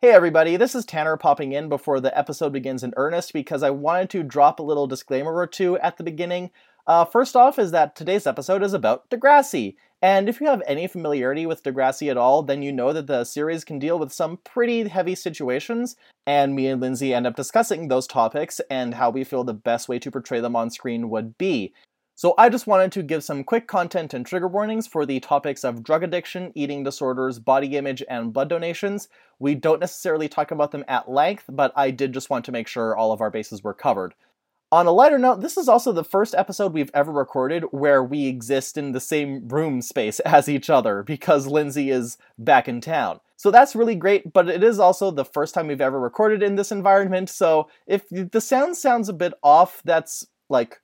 Hey everybody, this is Tanner popping in before the episode begins in earnest because I wanted to drop a little disclaimer or two at the beginning. Uh, first off, is that today's episode is about Degrassi. And if you have any familiarity with Degrassi at all, then you know that the series can deal with some pretty heavy situations, and me and Lindsay end up discussing those topics and how we feel the best way to portray them on screen would be. So I just wanted to give some quick content and trigger warnings for the topics of drug addiction, eating disorders, body image, and blood donations. We don't necessarily talk about them at length, but I did just want to make sure all of our bases were covered. On a lighter note, this is also the first episode we've ever recorded where we exist in the same room space as each other because Lindsay is back in town. So that's really great, but it is also the first time we've ever recorded in this environment, so if the sound sounds a bit off, that's like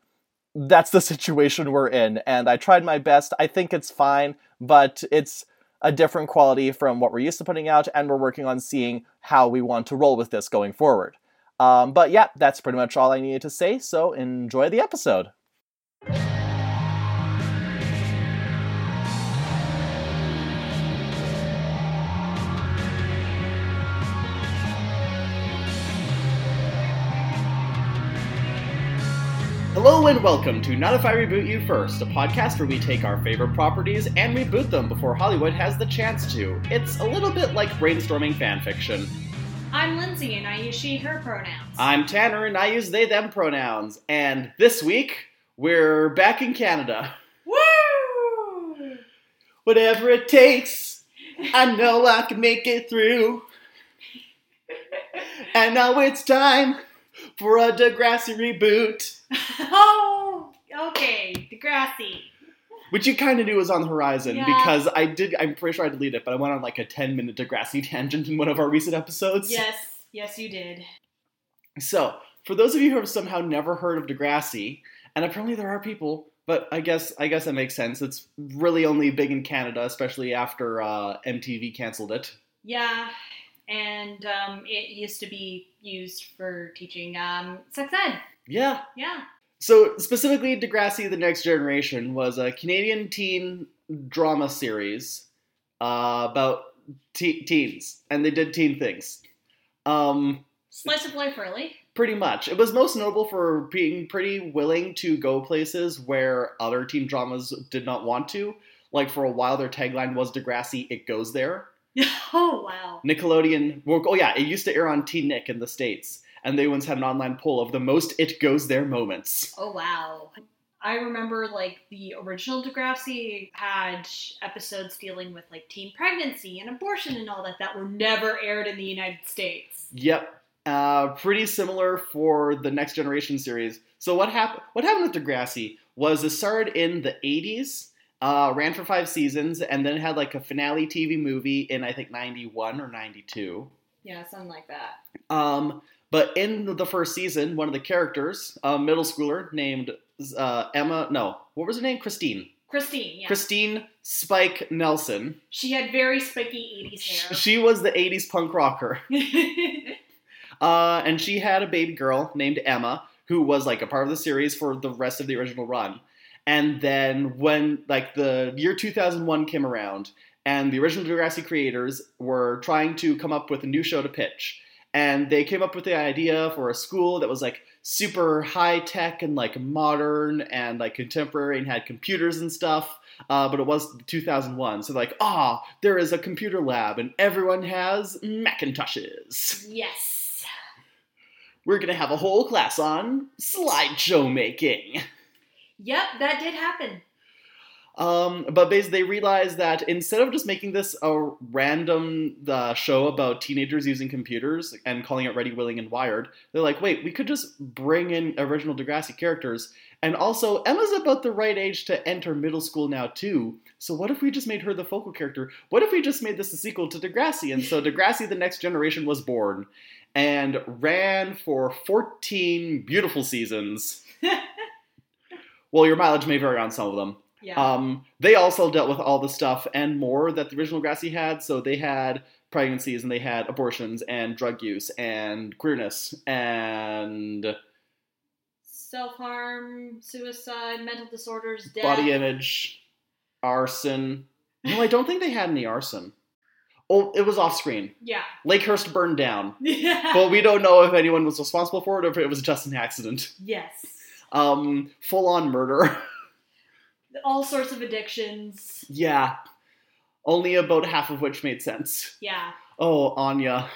that's the situation we're in. And I tried my best. I think it's fine, but it's a different quality from what we're used to putting out, and we're working on seeing how we want to roll with this going forward. Um, but yeah, that's pretty much all I needed to say, so enjoy the episode. Hello and welcome to Not If I Reboot You First, a podcast where we take our favorite properties and reboot them before Hollywood has the chance to. It's a little bit like brainstorming fanfiction. I'm Lindsay and I use she, her pronouns. I'm Tanner and I use they, them pronouns. And this week, we're back in Canada. Woo! Whatever it takes, I know I can make it through. and now it's time for a Degrassi reboot. oh, okay, Degrassi. Which you kind of knew was on the horizon Yeah. because I did, I'm pretty sure I deleted it, but I went on like a 10 minute Degrassi tangent in one of our recent episodes. Yes, yes, you did. So, for those of you who have somehow never heard of Degrassi, and apparently there are people, but I guess I guess that makes sense. It's really only big in Canada, especially after uh, MTV canceled it. Yeah, and um, it used to be used for teaching um, sex ed. Yeah. Yeah. So specifically, Degrassi: The Next Generation was a Canadian teen drama series uh, about te- teens, and they did teen things. Um, Slice of life early. Pretty much. It was most notable for being pretty willing to go places where other teen dramas did not want to. Like for a while, their tagline was Degrassi, it goes there. oh, wow. Nickelodeon, well, oh yeah, it used to air on TeenNick in the States, and they once had an online poll of the most it goes there moments. Oh, wow. I remember like the original Degrassi had episodes dealing with like teen pregnancy and abortion and all that that were never aired in the United States. Yep. Uh, pretty similar for the Next Generation series. So what happened? What happened with Degrassi was it started in the '80s, uh, ran for five seasons, and then had like a finale TV movie in I think '91 or '92. Yeah, something like that. Um, but in the first season, one of the characters, a middle schooler named uh, Emma, no, what was her name? Christine. Christine, yeah. Christine Spike Nelson. She had very spiky 80s hair. She was the '80s punk rocker. Uh, and she had a baby girl named Emma who was like a part of the series for the rest of the original run. And then when like the year 2001 came around and the original Degrassi creators were trying to come up with a new show to pitch. And they came up with the idea for a school that was like super high tech and like modern and like contemporary and had computers and stuff. Uh, but it was 2001. So like, ah, there is a computer lab and everyone has Macintoshes yes. we're gonna have a whole class on slideshow making. Yep, that did happen. Um, but basically, they realized that instead of just making this a random uh, show about teenagers using computers and calling it Ready, Willing, and Wired, they're like, wait, we could just bring in original Degrassi characters. And also, Emma's about the right age to enter middle school now, too. So, what if we just made her the focal character? What if we just made this a sequel to Degrassi? And so, Degrassi The Next Generation was born and ran for 14 beautiful seasons. well, your mileage may vary on some of them. Yeah. Um, they also dealt with all the stuff and more that the original Grassy had. So they had pregnancies and they had abortions and drug use and queerness and Self harm, suicide, mental disorders, death. body image, arson. No, I don't think they had any arson. Oh, it was off screen. Yeah. Lakehurst burned down. Yeah. But we don't know if anyone was responsible for it or if it was just an accident. yes. Um, full on murder. All sorts of addictions. yeah. Only about half of which made sense. Yeah. Oh, Anya.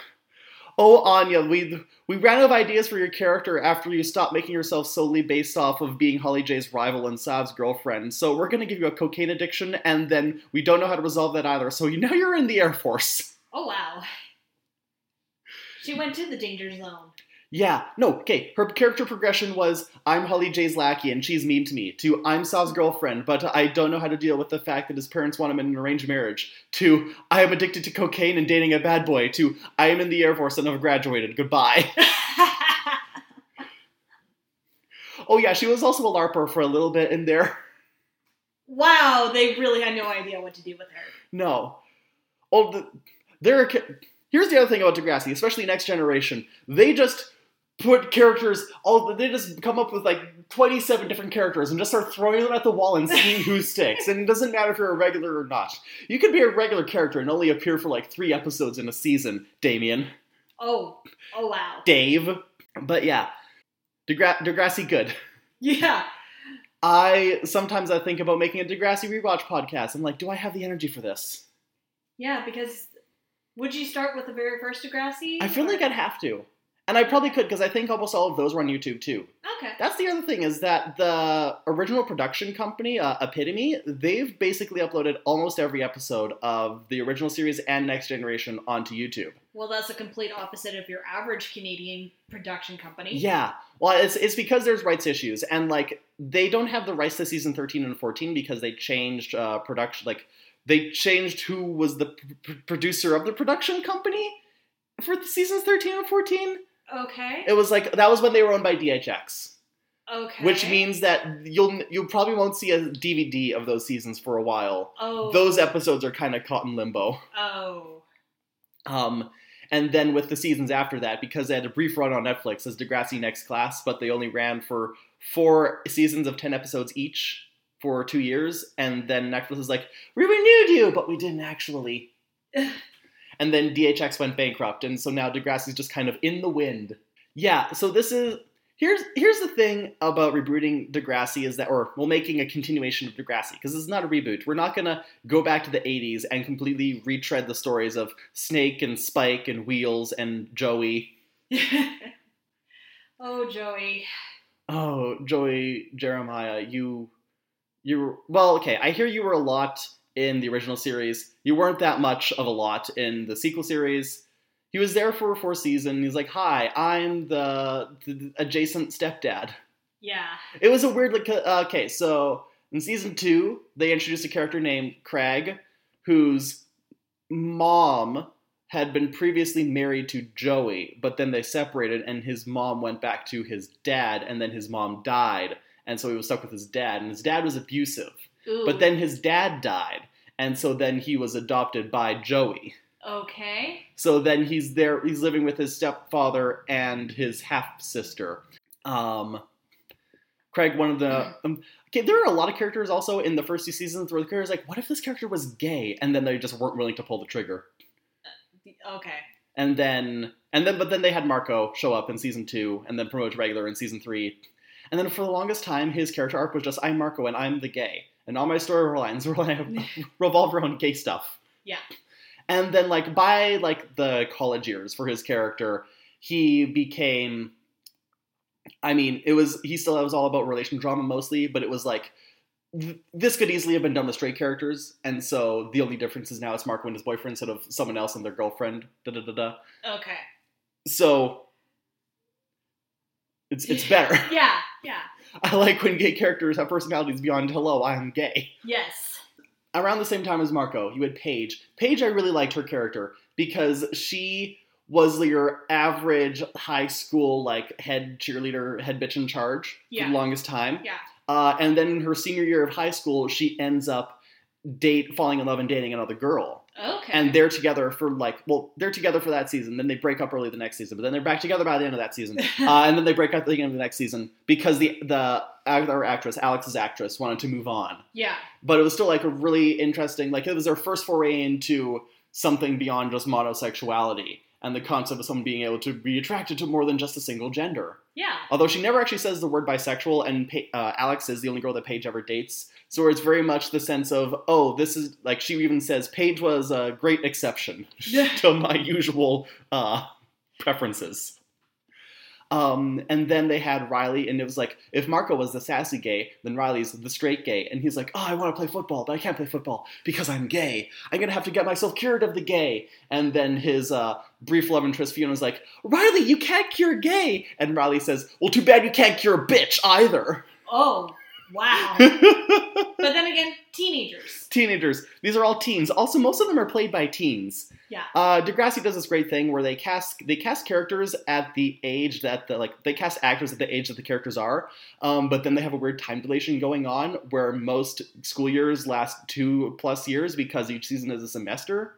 Oh, Anya, we we ran out of ideas for your character after you stopped making yourself solely based off of being Holly J's rival and Sav's girlfriend. So we're gonna give you a cocaine addiction, and then we don't know how to resolve that either. So you now you're in the Air Force. Oh wow. She went to the danger zone. Yeah, no, okay. Her character progression was I'm Holly J's lackey and she's mean to me, to I'm Sav's girlfriend, but I don't know how to deal with the fact that his parents want him in an arranged marriage, to I am addicted to cocaine and dating a bad boy, to I am in the Air Force and have graduated. Goodbye. oh, yeah, she was also a LARPer for a little bit in there. wow, they really had no idea what to do with her. No. Oh, the, there are. Here's the other thing about Degrassi, especially Next Generation. They just put characters. All they just come up with like 27 different characters and just start throwing them at the wall and seeing who sticks. And it doesn't matter if you're a regular or not. You could be a regular character and only appear for like three episodes in a season. Damien, Oh. Oh wow. Dave, but yeah, Degra- Degrassi good. Yeah. I sometimes I think about making a Degrassi rewatch podcast. I'm like, do I have the energy for this? Yeah, because would you start with the very first Degrassi? I feel or- like I'd have to. And I probably could because I think almost all of those were on YouTube too. Okay. That's the other thing is that the original production company, uh, Epitome, they've basically uploaded almost every episode of the original series and Next Generation onto YouTube. Well, that's a complete opposite of your average Canadian production company. Yeah. Well, it's, it's because there's rights issues. And, like, they don't have the rights to season 13 and 14 because they changed uh, production. Like, they changed who was the p- producer of the production company for the seasons 13 and 14. Okay. It was like, that was when they were owned by DHX. Okay. Which means that you'll you probably won't see a DVD of those seasons for a while. Oh. Those episodes are kind of caught in limbo. Oh. Um, and then with the seasons after that, because they had a brief run on Netflix as Degrassi Next Class, but they only ran for four seasons of ten episodes each for two years, and then Netflix was like, "We renewed you, but we didn't actually." and then DHX went bankrupt, and so now Degrassi's just kind of in the wind. Yeah, so this is here's here's the thing about rebooting Degrassi is that, or well, making a continuation of Degrassi because this is not a reboot. We're not gonna go back to the '80s and completely retread the stories of Snake and Spike and Wheels and Joey. oh, Joey. Oh, Joey Jeremiah, you you well, okay. I hear you were a lot in the original series. You weren't that much of a lot in the sequel series. He was there for four seasons. He's like, "Hi, I'm the, the adjacent stepdad." Yeah. It was a weird like uh, okay, so in season 2, they introduced a character named Craig whose mom had been previously married to Joey, but then they separated and his mom went back to his dad and then his mom died, and so he was stuck with his dad and his dad was abusive. Ooh. But then his dad died, and so then he was adopted by Joey. Okay. So then he's there. He's living with his stepfather and his half sister. Um, Craig, one of the um, okay. There are a lot of characters also in the first two seasons where the character's like, "What if this character was gay?" And then they just weren't willing to pull the trigger. Okay. And then and then but then they had Marco show up in season two, and then promote to regular in season three. And then for the longest time, his character arc was just I'm Marco and I'm the gay, and all my storylines revolve around gay stuff. Yeah. And then like by like the college years for his character, he became I mean, it was he still was all about relation drama mostly, but it was like th- this could easily have been done with straight characters, and so the only difference is now it's Marco and his boyfriend instead of someone else and their girlfriend. Da da da da. Okay. So it's it's better. Yeah. Yeah. I like when gay characters have personalities beyond hello, I'm gay. Yes. around the same time as Marco, you had Paige. Paige, I really liked her character because she was your average high school like head cheerleader, head bitch in charge for the longest time. Yeah. Uh, and then in her senior year of high school, she ends up date falling in love and dating another girl. Okay. And they're together for like, well, they're together for that season. Then they break up early the next season, but then they're back together by the end of that season. uh, and then they break up at the end of the next season because the the other actress, Alex's actress, wanted to move on yeah. but it was still like a really interesting like it was their first foray into something beyond just monosexuality and the concept of someone being able to be attracted to more than just a single gender. Yeah. Although she never actually says the word bisexual, and Pa- uh, Alex is the only girl that Paige ever dates. So it's very much the sense of, oh, this is like she even says Paige was a great exception to my usual uh, preferences. Um, and then they had Riley, and it was like if Marco was the sassy gay, then Riley's the straight gay, and he's like, oh, I want to play football, but I can't play football because I'm gay. I'm gonna have to get myself cured of the gay. And then his uh, brief love interest Fiona's like, Riley, you can't cure gay, and Riley says, well, too bad you can't cure a bitch either. Oh, wow. but then again, teenagers. Teenagers. These are all teens. Also, most of them are played by teens. Yeah. Uh, Degrassi does this great thing where they cast they cast characters at the age that the like they cast actors at the age that the characters are, um, but then they have a weird time dilation going on where most school years last two plus years because each season is a semester.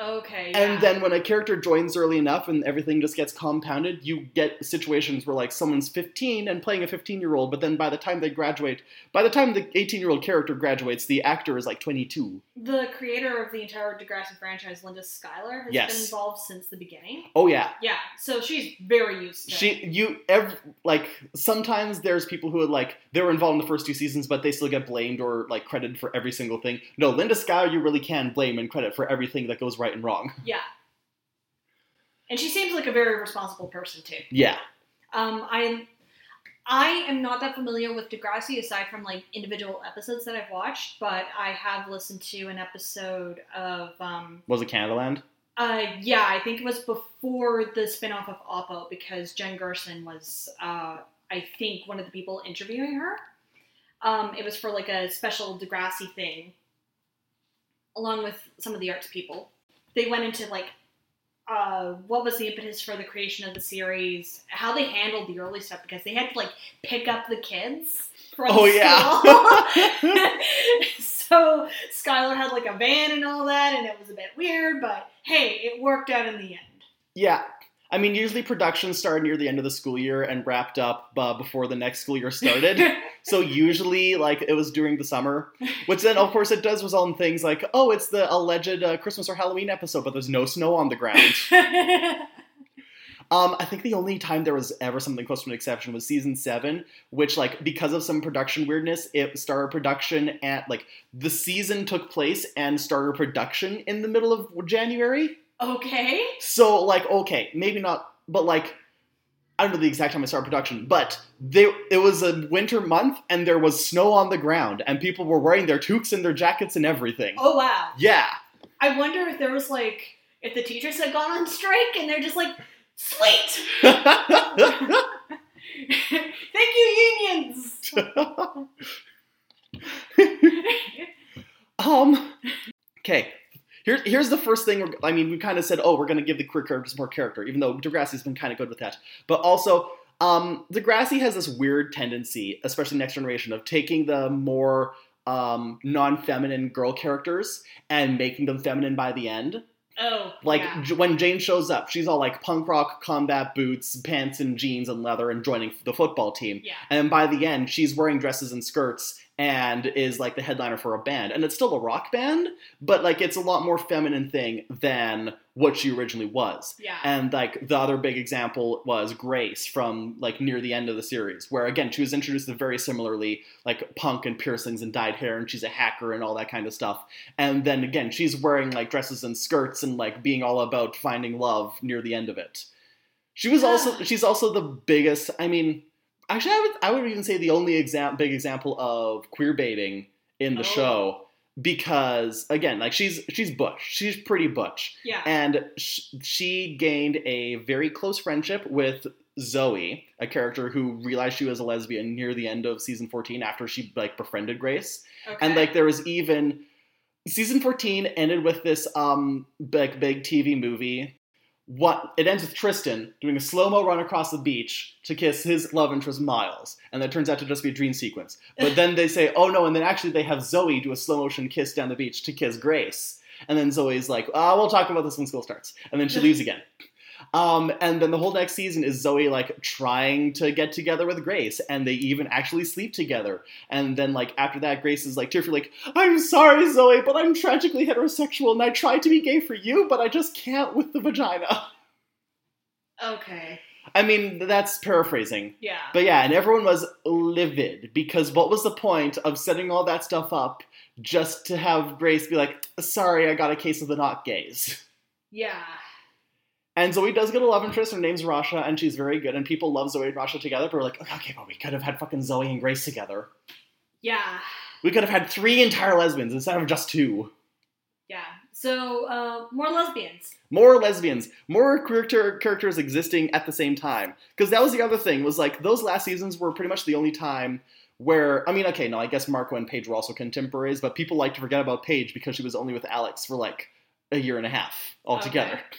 Okay. Yeah. And then when a character joins early enough and everything just gets compounded, you get situations where like someone's 15 and playing a 15 year old, but then by the time they graduate, by the time the 18 year old character graduates, the actor is like 22. the creator of the entire Degrassi franchise, Linda Schuyler, has Yes. been involved since the beginning. Oh yeah, Yeah, so she's very used to it. she you ev- like sometimes there's people who would like they were involved in the first two seasons, but they still get blamed or like credited for every single thing. No, Linda Schuyler, you really can blame and credit for everything that goes right and wrong. Yeah. And she seems like a very responsible person too. Yeah, Um, I I am not that familiar with Degrassi aside from like individual episodes that I've watched, but I have listened to an episode of um, was it Canadaland? uh, yeah, I think it was before the spin-off of Oppo because Jen Gerson was uh, I think one of the people interviewing her. Um, it was for like a special Degrassi thing, along with some of the arts people. They went into like uh, what was the impetus for the creation of the series, how they handled the early stuff because they had to like pick up the kids from Oh, school. yeah. so Schuyler had like a van and all that, and it was a bit weird, but hey, it worked out in the end. Yeah. I mean, usually productions start near the end of the school year and wrapped up uh, before the next school year started. so usually, like, it was during the summer, which then, of course, it does result in things like, oh, it's the alleged uh, Christmas or Halloween episode, but there's no snow on the ground. Um, I think the only time there was ever something close to an exception was season seven, which, like, because of some production weirdness, it started production at, like, the season took place and started production in the middle of January. Okay. So, like, okay, maybe not, but like, I don't know the exact time I started production, but they, it was a winter month and there was snow on the ground and people were wearing their toques and their jackets and everything. Oh wow. Yeah. I wonder if there was like if the teachers had gone on strike and they're just like, sweet. Thank you, unions. um, okay. Here, here's the first thing. We're, I mean, we kind of said, oh, we're going to give the queer characters more character, even though Degrassi's been kind of good with that. But also, um, Degrassi has this weird tendency, especially Next Generation, of taking the more um, non-feminine girl characters and making them feminine by the end. Oh, Like yeah. J- when Jane shows up, she's all like punk rock, combat boots, pants and jeans and leather, and joining the football team. yeah. And by the end, she's wearing dresses and skirts and is like the headliner for a band. And it's still a rock band, but like it's a lot more feminine thing than what she originally was. Yeah. And like the other big example was Grace from like near the end of the series, where again she was introduced to very similarly like punk and piercings and dyed hair, and she's a hacker and all that kind of stuff. And then again, she's wearing like dresses and skirts and like being all about finding love near the end of it. She was also she's also the biggest. I mean, actually, I would I would even say the only exam- big example of queer baiting in the Oh. show because again, like she's she's butch, she's pretty butch, yeah. and sh- she gained a very close friendship with Zoe, a character who realized she was a lesbian near the end of season fourteen after she like befriended Grace okay. and like there was even season 14 ended with this um big big tv movie what it ends with tristan doing a slow-mo run across the beach to kiss his love interest miles. And that turns out to just be a dream sequence. But then they say oh no and then actually they have zoe do a slow motion kiss down the beach to kiss grace. And then zoe's like oh we'll talk about this when school starts. And then she leaves again Um, and then the whole next season is Zoe like trying to get together with Grace, and they even actually sleep together. And then like after that, Grace is like tearfully like, "I'm sorry, Zoe, but I'm tragically heterosexual, and I tried to be gay for you, but I just can't with the vagina." Okay. I mean, that's paraphrasing. Yeah. But yeah, and everyone was livid because what was the point of setting all that stuff up just to have Grace be like, sorry, I got a case of the not gays? yeah. And Zoe does get a love interest. Her name's Rasha, and she's very good. And people love Zoe and Rasha together. But we're like, okay, but we could have had fucking Zoe and Grace together. Yeah. We could have had three entire lesbians instead of just two. Yeah. So uh, more lesbians. More lesbians, more character characters existing at the same time. Because that was the other thing. Was like those last seasons were pretty much the only time where I mean, okay, no, I guess Marco and Paige were also contemporaries, but people like to forget about Paige because she was only with Alex for like a year and a half altogether. Okay.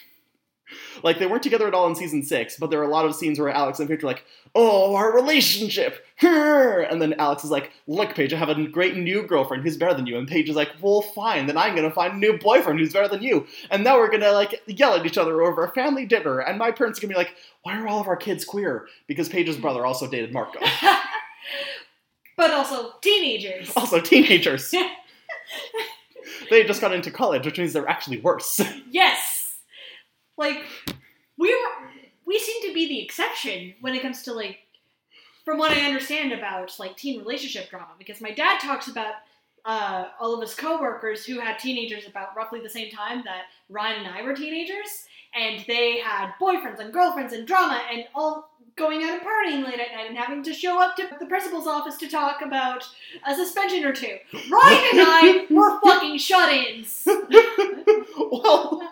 Like they weren't together at all in season six, but there are a lot of scenes where Alex and Paige are like, "Oh, our relationship," and then Alex is like, "Look, Paige, I have a great new girlfriend who's better than you," and Paige is like, "Well, fine, then I'm gonna find a new boyfriend who's better than you," and now we're gonna like yell at each other over a family dinner, and my parents are gonna be like, "Why are all of our kids queer?" Because Paige's brother also dated Marco, but also teenagers. also teenagers. they just got into college, which means they're actually worse. yes. Like we were we seem to be the exception when it comes to like from what I understand about like teen relationship drama because my dad talks about uh, all of his coworkers who had teenagers about roughly the same time that Ryan and I were teenagers, and they had boyfriends and girlfriends and drama and all going out and partying late at night and having to show up to the principal's office to talk about a suspension or two. Ryan and I were fucking shut-ins. well,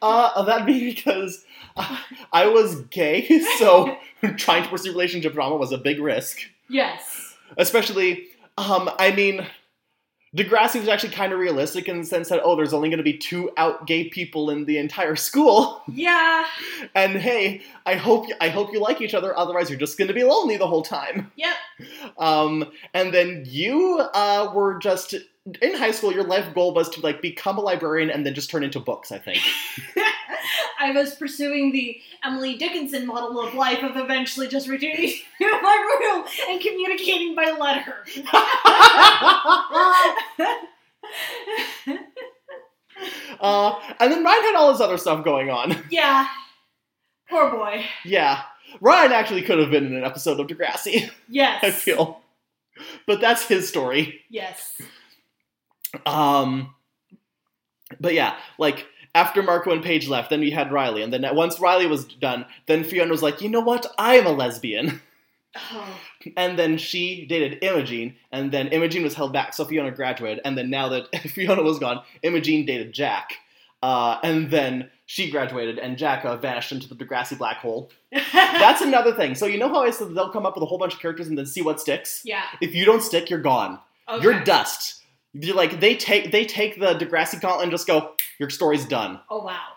uh, that'd be because uh, I was gay, so trying to pursue relationship drama was a big risk. Yes. Especially, um, I mean, Degrassi was actually kind of realistic in the sense that, oh, there's only going to be two out gay people in the entire school, Yeah. and hey, I hope I hope you like each other. Otherwise, you're just going to be lonely the whole time. Yep. Um, and then you uh, were just in high school. Your life goal was to like become a librarian and then just turn into books. I think. I was pursuing the Emily Dickinson model of life of eventually just returning to my room and communicating by letter. uh, and then Ryan had all this other stuff going on. yeah. Poor boy. yeah, Ryan actually could have been in an episode of Degrassi. Yes. I feel, but that's his story. Yes. Um, but yeah, like after Marco and Paige left, then we had Riley, and then once Riley was done, then Fiona was like, you know what? I am a lesbian. Oh. And then she dated Imogen, and then Imogen was held back, so Fiona graduated. And then now that Fiona was gone, Imogen dated Jack. Uh, and then she graduated, and Jack uh, vanished into the Degrassi black hole. That's another thing. So you know how I said they'll come up with a whole bunch of characters and then see what sticks? yeah. If you don't stick, you're gone. Okay. You're dust. You're like they take they take the Degrassi gauntlet and just go, your story's done. Oh wow.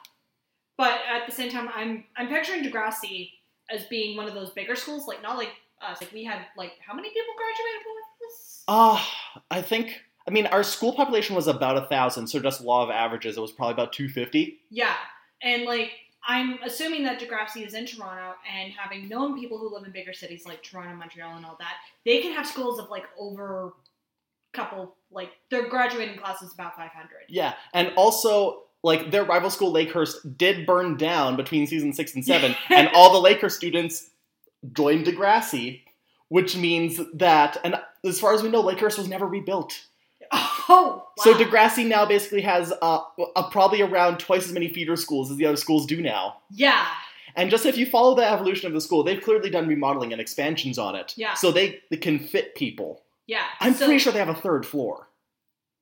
But at the same time, I'm I'm picturing Degrassi as being one of those bigger schools, like not like us. Like we had like how many people graduated with this? Uh, I think I mean our school population was about a thousand, so just law of averages, it was probably about two fifty. Yeah, and like I'm assuming that Degrassi is in Toronto, and having known people who live in bigger cities like Toronto, Montreal, and all that, they can have schools of like over couple like their graduating class is about 500. Yeah, and also like their rival school Lakehurst did burn down between season six and seven, and all the Lakehurst students joined Degrassi, which means that, and as far as we know, Lakehurst was never rebuilt. Oh, wow. So Degrassi now basically has uh, uh, probably around twice as many feeder schools as the other schools do now. yeah, And just if you follow the evolution of the school, they've clearly done remodeling and expansions on it. Yeah. So they, they can fit people. Yeah. I'm So- pretty sure they have a third floor.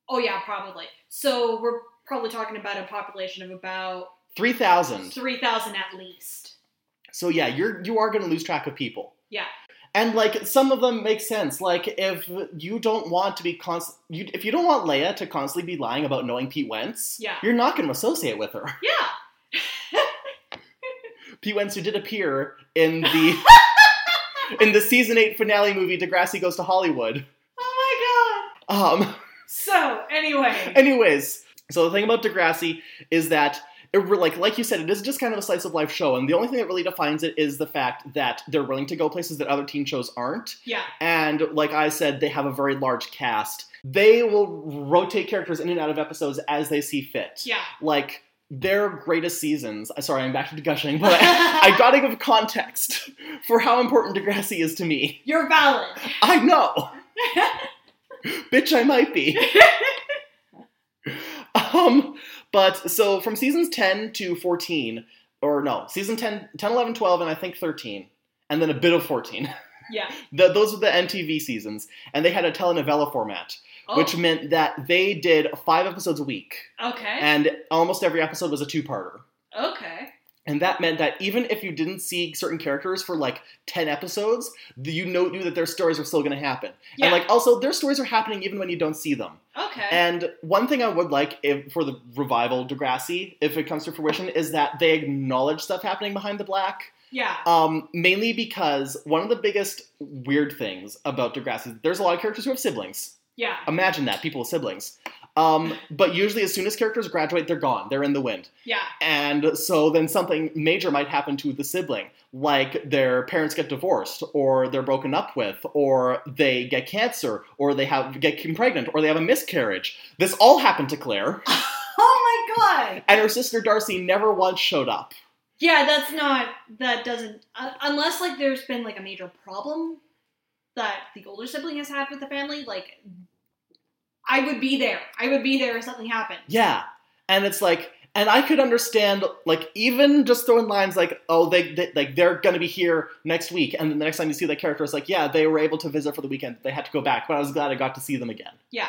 Oh yeah, probably. So we're probably talking about a population of about 3,000. three thousand at least. So yeah, you're you are going to lose track of people. Yeah. And like some of them make sense. Like if you don't want to be const, you, if you don't want Leia to constantly be lying about knowing Pete Wentz, Yeah. you're not going to associate with her. Yeah. Pete Wentz, who did appear in the in the season eight finale movie Degrassi Goes to Hollywood. Oh my god. Um. So anyway. Anyways, so the thing about Degrassi is that it, like like you said, it is just kind of a slice of life show, and the only thing that really defines it is the fact that they're willing to go places that other teen shows aren't. Yeah. And like I said, they have a very large cast. They will rotate characters in and out of episodes as they see fit. Yeah. Like their greatest seasons. uh, Sorry, I'm back to gushing, but I, I gotta give context for how important Degrassi is to me. You're valid. I know, bitch, I might be. um, but so from seasons 10 to 14, or no, season 10, 10, 11, 12, and I think 13, and then a bit of 14. yeah. The, those were the MTV seasons, and they had a telenovela format, Oh, which meant that they did five episodes a week, okay. and almost every episode was a two-parter. okay. And that meant that even if you didn't see certain characters for like 10 episodes, you know, knew that their stories were still going to happen. Yeah. And like also, their stories are happening even when you don't see them. okay. And one thing I would like if, for the revival Degrassi, if it comes to fruition, is that they acknowledge stuff happening behind the black. yeah. Um, mainly because one of the biggest weird things about Degrassi, there's a lot of characters who have siblings. Yeah. Imagine that, people with siblings. Um, but usually, as soon as characters graduate, they're gone. They're in the wind. Yeah. And so then something major might happen to the sibling, like their parents get divorced, or they're broken up with, or they get cancer, or they have get pregnant, or they have a miscarriage. This all happened to Claire, Oh my god. and her sister Darcy never once showed up. Yeah, that's not. That doesn't. Uh, unless like there's been like a major problem that the older sibling has had with the family. Like, I would be there. I would be there if something happened. Yeah, and it's like, and I could understand, like, even just throwing lines like, "Oh, they, they like they're gonna be here next week," and then the next time you see that character, it's like, "Yeah, they were able to visit for the weekend. They had to go back, but I was glad I got to see them again." Yeah.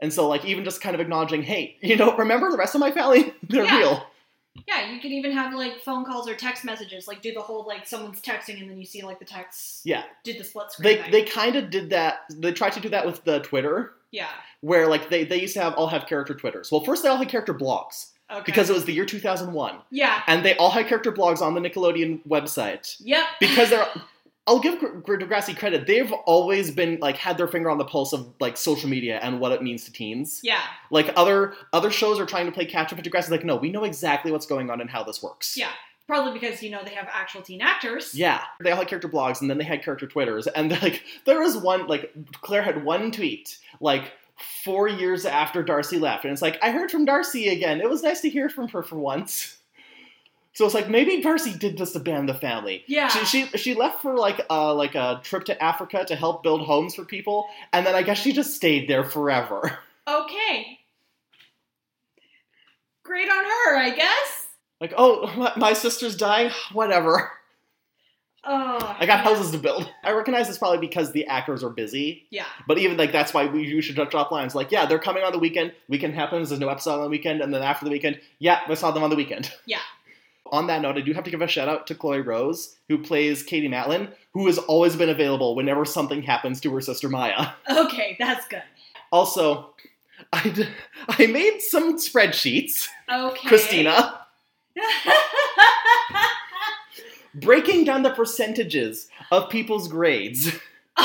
And so, like, even just kind of acknowledging, hey, you know, remember the rest of my family? They're Yeah. real. Yeah, you could even have like phone calls or text messages. Like, do the whole like someone's texting and then you see like the text. Yeah. Did the split screen. They thing. they kind of did that. They tried to do that with the Twitter, Yeah. where like they, they used to have all have character Twitters. Well, first they all had character blogs Okay. because it was the year 2001, Yeah. and they all had character blogs on the Nickelodeon website Yep. because they're. I'll give Gr- Gr- Degrassi credit. They've always been like had their finger on the pulse of like social media and what it means to teens. Yeah. Like other other shows are trying to play catch up, but Degrassi's like, no, we know exactly what's going on and how this works. Yeah. Probably because you know they have actual teen actors. Yeah, they all had character blogs, and then they had character Twitters, and like there was one like Claire had one tweet like four years after Darcy left, and it's like I heard from Darcy again. It was nice to hear from her for once. So it's like maybe Darcy did just abandon the family. Yeah. She, she she left for like uh like a trip to Africa to help build homes for people, and then I guess she just stayed there forever. Okay. Great on her, I guess. Like oh my, my sister's dying, whatever. Oh. I got houses to build. I recognize this probably because the actors are busy. Yeah. But even like that's why we you should drop lines like, yeah, they're coming on the weekend. Weekend happens. There's no episode on the weekend, and then after the weekend, yeah, I saw them on the weekend. Yeah. On that note, I do have to give a shout out to Chloe Rose, who plays Katie Matlin, who has always been available whenever something happens to her sister Maya. Okay, that's good. Also, I, d- I made some spreadsheets, Okay. Christina, breaking down the percentages of people's grades.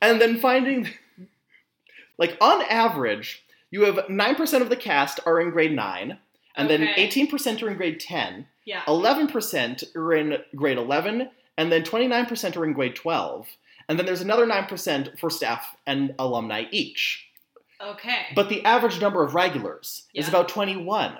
and then finding like on average you have 9% of the cast are in grade 9 and then 18% are in grade 10 yeah. 11% are in grade 11 and then 29% are in grade 12 and then there's another 9% for staff and alumni each. Okay. but the average number of regulars is about 21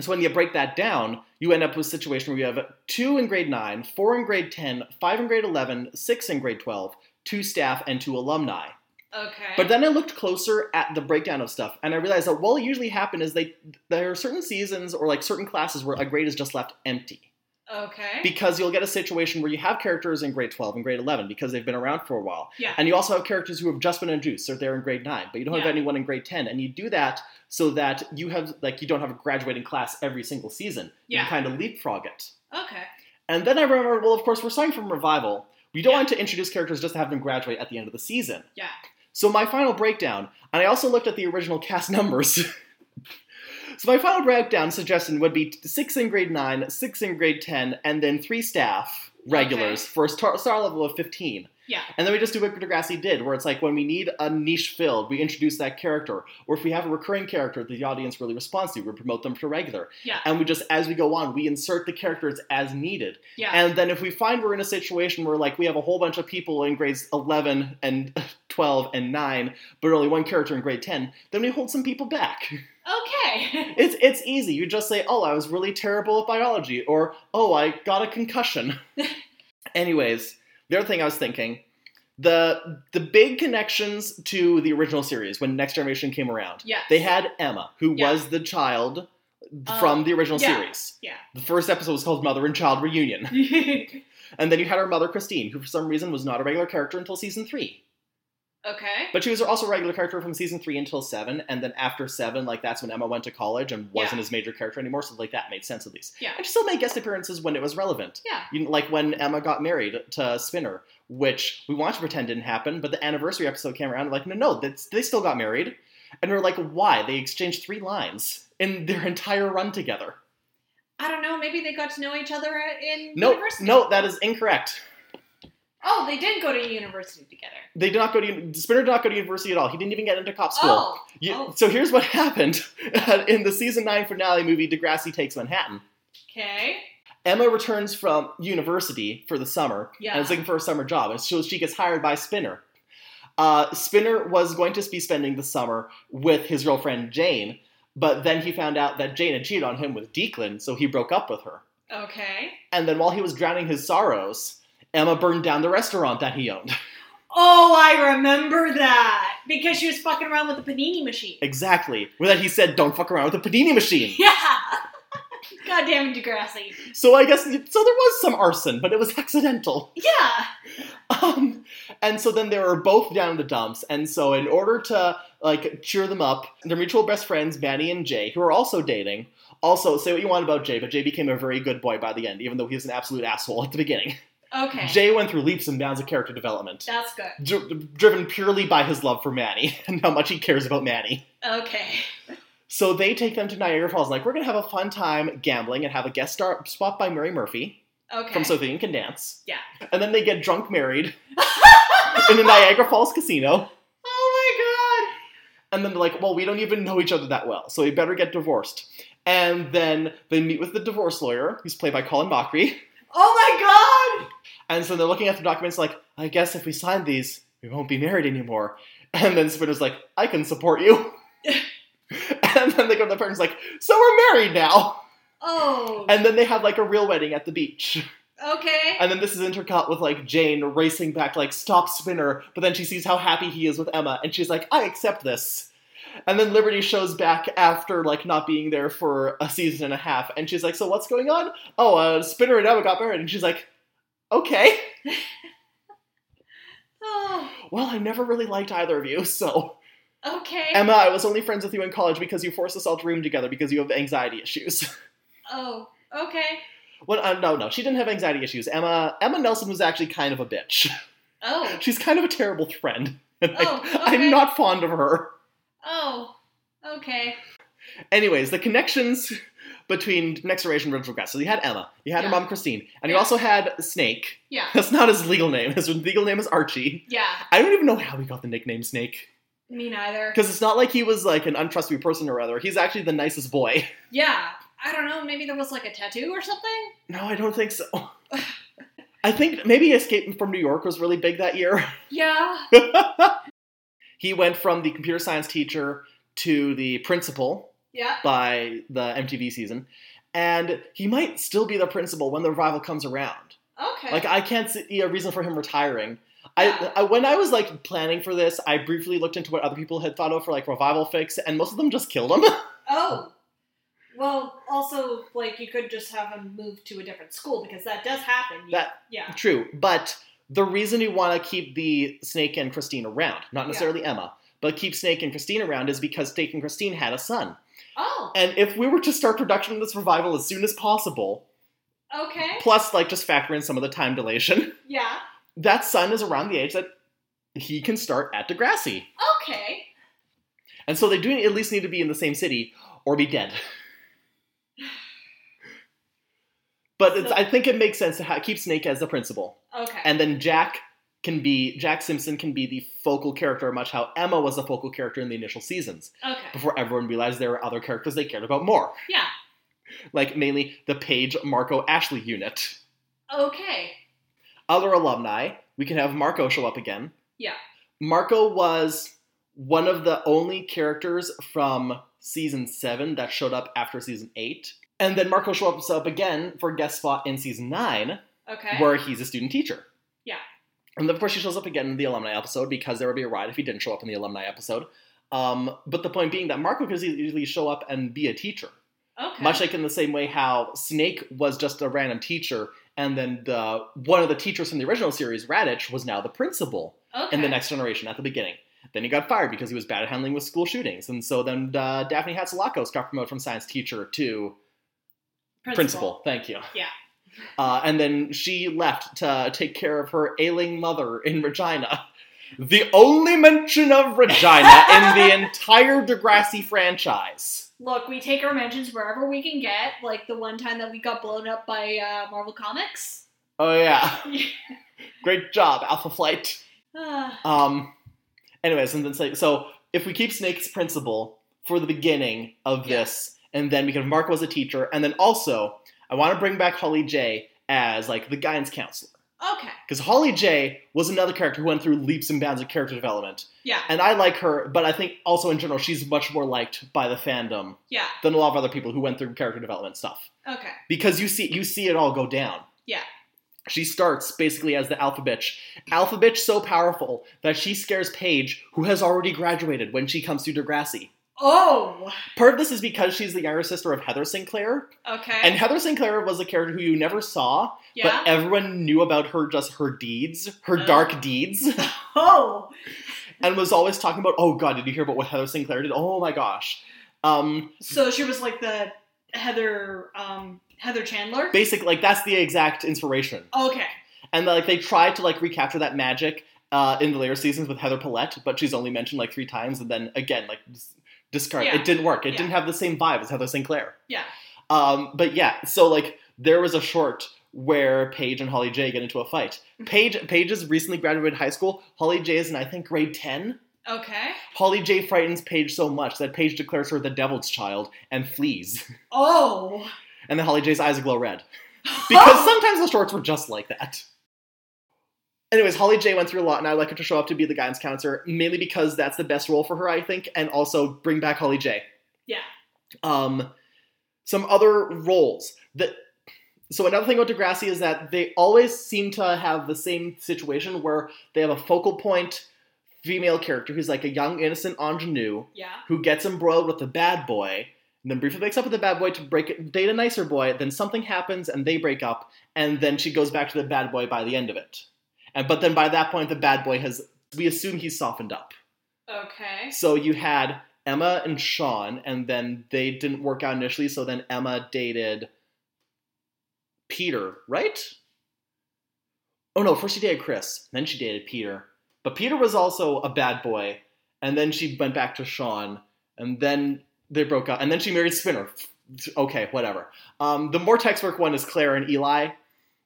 so when you break that down you end up with a situation where you have two in grade 9 four in grade 10 five in grade 11 six in grade 12 two staff and two alumni okay. but then I looked closer at the breakdown of stuff, and I realized that what will usually happen is they there are certain seasons or like certain classes where a grade is just left empty okay. because you'll get a situation where you have characters in grade 12 and grade 11 because they've been around for a while, yeah. and you also have characters who have just been introduced, so they're in grade 9, but you don't have Yeah. anyone in grade 10, and you do that so that you have like you don't have a graduating class every single season. Yeah. You kind of leapfrog it. okay. And then I remember, well, of course, we're starting from revival. We don't Yeah. want to introduce characters just to have them graduate at the end of the season. Yeah. So my final breakdown, and I also looked at the original cast numbers. so my final breakdown suggestion would be six in grade nine, six in grade ten, and then three staff regulars Okay. for a star, star level of fifteen. Yeah. And then we just do what Degrassi did, where it's like when we need a niche filled, we introduce that character. Or if we have a recurring character that the audience really responds to, we promote them to regular. Yeah. And we just, as we go on, we insert the characters as needed. Yeah. And then if we find we're in a situation where like we have a whole bunch of people in grades 11 and 12 and 9, but only one character in grade 10, then we hold some people back. okay. It's it's easy. You just say, "Oh, I was really terrible at biology," or "Oh, I got a concussion." Anyways, the other thing I was thinking, the the big connections to the original series when Next Generation came around. Yes. They had Emma, who Yeah. was the child Um, from the original yeah. series. Yeah. The first episode was called Mother and Child Reunion. And then you had her mother, Christine, who for some reason was not a regular character until season three. Okay. But she was also a regular character from season three until seven, and then after seven, like that's when Emma went to college and wasn't Yeah. his major character anymore. So like that made sense at least. Yeah. And she still made guest appearances when it was relevant. Yeah. You know, like when Emma got married to Spinner, which we want to pretend didn't happen, but the anniversary episode came around. Like, no, no, they still got married, and we're like, why? They exchanged three lines in their entire run together. I don't know. Maybe they got to know each other uh, in No, university. no, that is incorrect. Oh, they did go to university together. They did not go to Spinner. Did not go to university at all. He didn't even get into cop school. Oh. You- oh. So here's what happened in the season nine finale movie, Degrassi Takes Manhattan. Okay. Emma returns from university for the summer Yeah. and is looking for a summer job, and so she gets hired by Spinner. Uh, Spinner was going to be spending the summer with his girlfriend Jane, but then he found out that Jane had cheated on him with Declan, so he broke up with her. Okay. And then while he was drowning his sorrows, Emma burned down the restaurant that he owned. Oh, I remember that because she was fucking around with the panini machine. exactly. With that, he said, "Don't fuck around with the panini machine." Yeah. Goddamn Degrassi. So I guess so. There was some arson, but it was accidental. Yeah. Um, and so then they were both down in the dumps. And so in order to like cheer them up, their mutual best friends, Manny and Jay, who are also dating, also say what you want about Jay, but Jay became a very good boy by the end, even though he was an absolute asshole at the beginning. Okay. Jay went through leaps and bounds of character development, That's good. dri- driven purely by his love for Manny and how much he cares about Manny. Okay. So they take them to Niagara Falls, like we're gonna have a fun time gambling and have a guest star spot by Mary Murphy Okay. from So Can Dance. Yeah. And then they get drunk married in the Niagara Falls casino. oh my god. And then they're like, well, we don't even know each other that well, so we better get divorced. And then they meet with the divorce lawyer, who's played by Colin Mochrie. Oh my god. And so they're looking at the documents like, I guess if we sign these, we won't be married anymore. And then Spinner's like, I can support you. and then they go to the parents like, so we're married now. Oh. And then they have like a real wedding at the beach. okay. And then this is intercut with like Jane racing back, like, stop Spinner. But then she sees how happy he is with Emma, and she's like, I accept this. And then Liberty shows back after like not being there for a season and a half, and she's like, "So what's going on?" Oh, uh, Spinner and Emma got married, and she's like, "Okay." oh. Well, I never really liked either of you, so Okay. Emma, I was only friends with you in college because you forced us all to room together because you have anxiety issues. oh. Okay. well, uh, no, no, she didn't have anxiety issues. Emma, Emma Nelson was actually kind of a bitch. Oh. She's kind of a terrible friend. And Oh, okay. I'm not fond of her. Oh. Okay. Anyways, the connections between Next Generation and Original So you had Emma, you had her mom Christine, and you also had Snake. Yeah. That's not his legal name. His legal name is Archie. Yeah. I don't even know how he got the nickname Snake. Me neither. Because it's not like he was like an untrustworthy person or other. He's actually the nicest boy. Yeah. I don't know. Maybe there was like a tattoo or something. No, I don't think so. I think maybe Escape from New York was really big that year. Yeah. he went from the computer science teacher to the principal Yeah. by the MTV season. And he might still be the principal when the revival comes around. Okay. Like I can't see a reason for him retiring. Yeah. I, I when I was like planning for this, I briefly looked into what other people had thought of for like revival fix, and most of them just killed him. oh. Well, also, like you could just have him move to a different school because that does happen. You- That- Yeah. True, but the reason you want to keep the Snake and Christine around, not necessarily Emma, but keep Snake and Christine around, is because Snake and Christine had a son. Oh. And if we were to start production of this revival as soon as possible, Okay. plus like just factor in some of the time dilation, Yeah. that son is around the age that he can start at Degrassi. Okay. And so they do at least need to be in the same city or be dead. But it's, So- I think it makes sense to ha- keep Snake as the principal. Okay. And then Jack can be Jack Simpson can be the focal character, much how Emma was the focal character in the initial seasons. Okay. Before everyone realized there were other characters they cared about more, Yeah. like mainly the Paige, Marco, Ashley unit. Okay. Other alumni, we can have Marco show up again. Yeah. Marco was one of the only characters from season seven that showed up after season eight. And then Marco shows up again for a guest spot in season nine, Okay. where he's a student teacher. And of course, he shows up again in the alumni episode because there would be a ride if he didn't show up in the alumni episode. Um, but the point being that Marco could easily show up and be a teacher, okay. much like in the same way how Snake was just a random teacher, and then the one of the teachers from the original series, Raditch, was now the principal okay. in the next generation at the beginning. Then he got fired because he was bad at handling with school shootings, and so then uh, Daphne Hatzilakos got promoted from science teacher to principal. Thank you. Yeah. Uh, and then she left to take care of her ailing mother in Regina. The only mention of Regina in the entire Degrassi franchise. Look, we take our mentions wherever we can get. Like the one time that we got blown up by uh, Marvel Comics. Oh yeah, great job, Alpha Flight. Ah, Um. Anyways, and then say so. If we keep Snake's principal for the beginning of Yeah. this, and then we can have Marco as a teacher, and then also I want to bring back Holly J as like the guidance counselor. okay. Because Holly J was another character who went through leaps and bounds of character development. Yeah. And I like her, but I think also in general, she's much more liked by the fandom Yeah. than a lot of other people who went through character development stuff. Okay. Because you see you see it all go down. Yeah. She starts basically as the alpha bitch. Alpha bitch so powerful that she scares Paige, who has already graduated when she comes to Degrassi. Oh. Part of this is because she's the younger sister of Heather Sinclair. Okay. And Heather Sinclair was a character who you never saw, yeah. but everyone knew about her just her deeds, her Oh. dark deeds. oh. and was always talking about, oh god, did you hear about what Heather Sinclair did? Oh my gosh. Um, So she was like the Heather um Heather Chandler. basic, like that's the exact inspiration. okay. And like they tried to like recapture that magic uh, in the later seasons with Heather Paulette, but she's only mentioned like three times, and then again like discard. Yeah. It didn't work. It Yeah. didn't have the same vibe as Heather Sinclair. Yeah. Um, but yeah, so like there was a short where Paige and Holly J get into a fight. Mm-hmm. Paige Paige has recently graduated high school. Holly J is in I think grade ten. Okay. Holly J frightens Paige so much that Paige declares her the devil's child and flees. Oh. And then Holly J's eyes glow red. Because sometimes the shorts were just like that. Anyways, Holly J went through a lot, and I like her to show up to be the guidance counselor, mainly because that's the best role for her, I think, and also bring back Holly J. Yeah. Um, some other roles that. So another thing about Degrassi is that they always seem to have the same situation where they have a focal point female character who's like a young innocent ingenue yeah. who gets embroiled with a bad boy, and then briefly makes up with the bad boy to break date a nicer boy. Then something happens and they break up, and then she goes back to the bad boy by the end of it. And but then by that point, the bad boy has we assume he's softened up. Okay. So you had Emma and Sean, and then they didn't work out initially. So then Emma dated Peter, right? Oh no, first she dated Chris, then she dated Peter. But Peter was also a bad boy, and then she went back to Sean, and then they broke up, and then she married Spinner. Okay, whatever. Um, the more textbook one is Clare and Eli,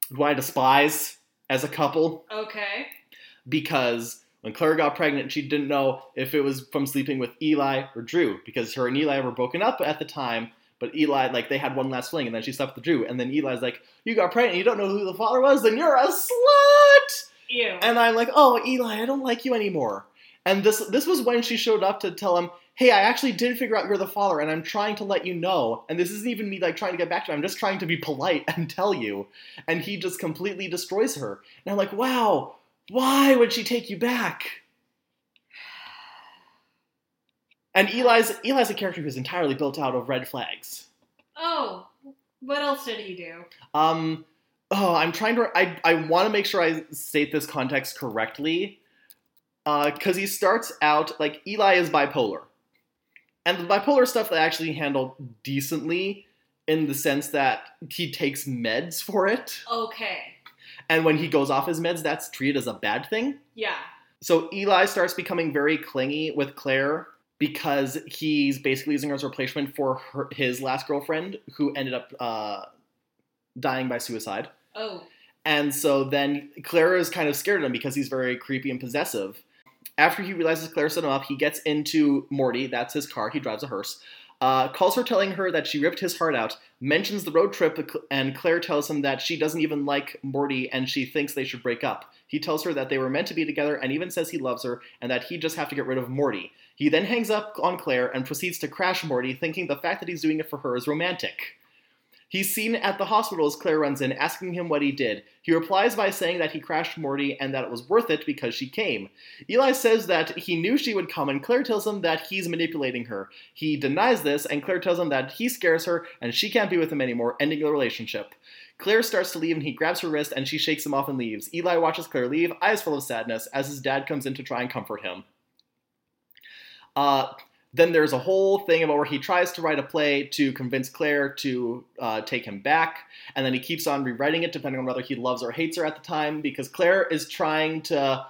who I despise as a couple Okay. because when Clare got pregnant, she didn't know if it was from sleeping with Eli or Drew because her and Eli were broken up at the time. But Eli, like, they had one last fling, and then she slept with Drew. And then Eli's like, "You got pregnant. You don't know who the father was. Then you're a slut." Ew. And I'm like, "Oh, Eli, I don't like you anymore." And this this was when she showed up to tell him, "Hey, I actually did figure out you're the father, and I'm trying to let you know. And this isn't even me like trying to get back to him. I'm just trying to be polite and tell you." And he just completely destroys her. And I'm like, "Wow, why would she take you back?" And Eli's Eli's a character who's entirely built out of red flags. oh. What else did he do? Um, oh, I'm trying to. I I want to make sure I state this context correctly, because he starts out like Eli is bipolar, and the bipolar stuff they actually handle decently in the sense that he takes meds for it, Okay. and when he goes off his meds, that's treated as a bad thing. Yeah. So Eli starts becoming very clingy with Clare because he's basically using her as a replacement for her, his last girlfriend, who ended up uh, dying by suicide. Oh. And so then Clare is kind of scared of him because he's very creepy and possessive. After he realizes Clare set him up, he gets into Morty, that's his car, he drives a hearse, uh, calls her telling her that she ripped his heart out, mentions the road trip, and Clare tells him that she doesn't even like Morty and she thinks they should break up. He tells her that they were meant to be together and even says he loves her and that he just have to get rid of Morty. He then hangs up on Clare and proceeds to crash Morty, thinking the fact that he's doing it for her is romantic. He's seen at the hospital as Clare runs in, asking him what he did. He replies by saying that he crashed Morty and that it was worth it because she came. Eli says that he knew she would come, and Clare tells him that he's manipulating her. He denies this, and Clare tells him that he scares her and she can't be with him anymore, ending the relationship. Clare starts to leave and he grabs her wrist and she shakes him off and leaves. Eli watches Clare leave, eyes full of sadness, as his dad comes in to try and comfort him. Uh, then there's a whole thing about where he tries to write a play to convince Clare to uh, take him back, and then he keeps on rewriting it depending on whether he loves or hates her at the time, because Clare is trying to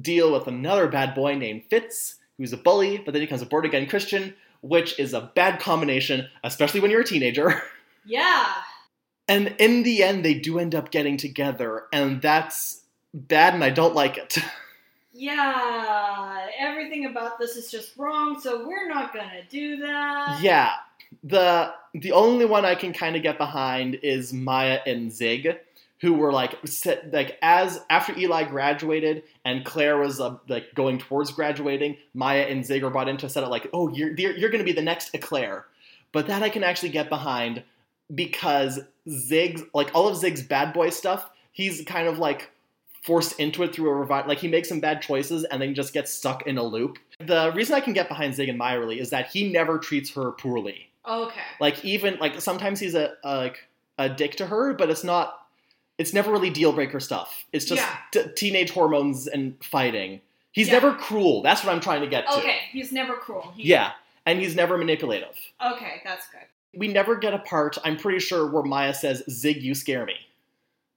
deal with another bad boy named Fitz, who's a bully, but then he becomes a born again Christian, which is a bad combination, especially when you're a teenager. Yeah. And in the end, they do end up getting together, and that's bad, and I don't like it. Yeah. Everything about this is just wrong, so we're not gonna do that. Yeah. The the only one I can kind of get behind is Maya and Zig, who were like set, like as after Eli graduated and Clare was uh, like going towards graduating, Maya and Zig were brought in to set it like, oh, you're you're, to be the next Eclare. But that I can actually get behind because Zig's like all of Zig's bad boy stuff, he's kind of like forced into it through a revive. Like he makes some bad choices and then just gets stuck in a loop. The reason I can get behind Zig and Maya really is that he never treats her poorly. Okay. Like even like sometimes he's a, a like a dick to her, but it's not. It's never really deal breaker stuff. It's just Yeah. t- teenage hormones and fighting. He's Yeah. never cruel. That's what I'm trying to get to. Okay. He's never cruel. He, Yeah, and he's never manipulative. Okay, that's good. We never get a part. I'm pretty sure where Maya says, "Zig, you scare me."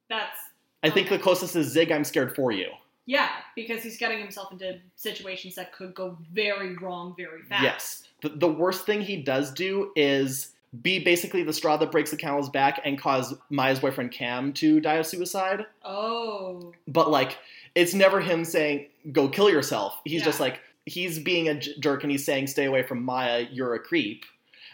That's I think the closest is Zig. I'm scared for you. yeah, because he's getting himself into situations that could go very wrong very fast. Yes. The, the worst thing he does do is be basically the straw that breaks the camel's back and cause Maya's boyfriend Cam to die of suicide. Oh. But like, it's never him saying, go kill yourself. He's Yeah. just like, he's being a jerk and he's saying, stay away from Maya, you're a creep.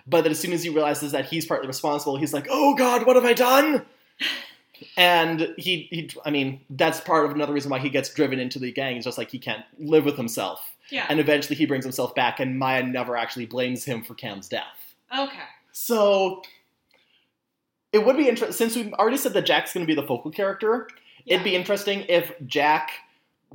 But then as soon as he realizes that he's partly responsible, he's like, oh God, what have I done? And he, he, I mean, that's part of another reason why he gets driven into the gang. It's just like he can't live with himself. Yeah. And eventually he brings himself back, and Maya never actually blames him for Cam's death. okay. So it would be interesting, since we've already said that Jack's going to be the focal character, Yeah. it'd be interesting if Jack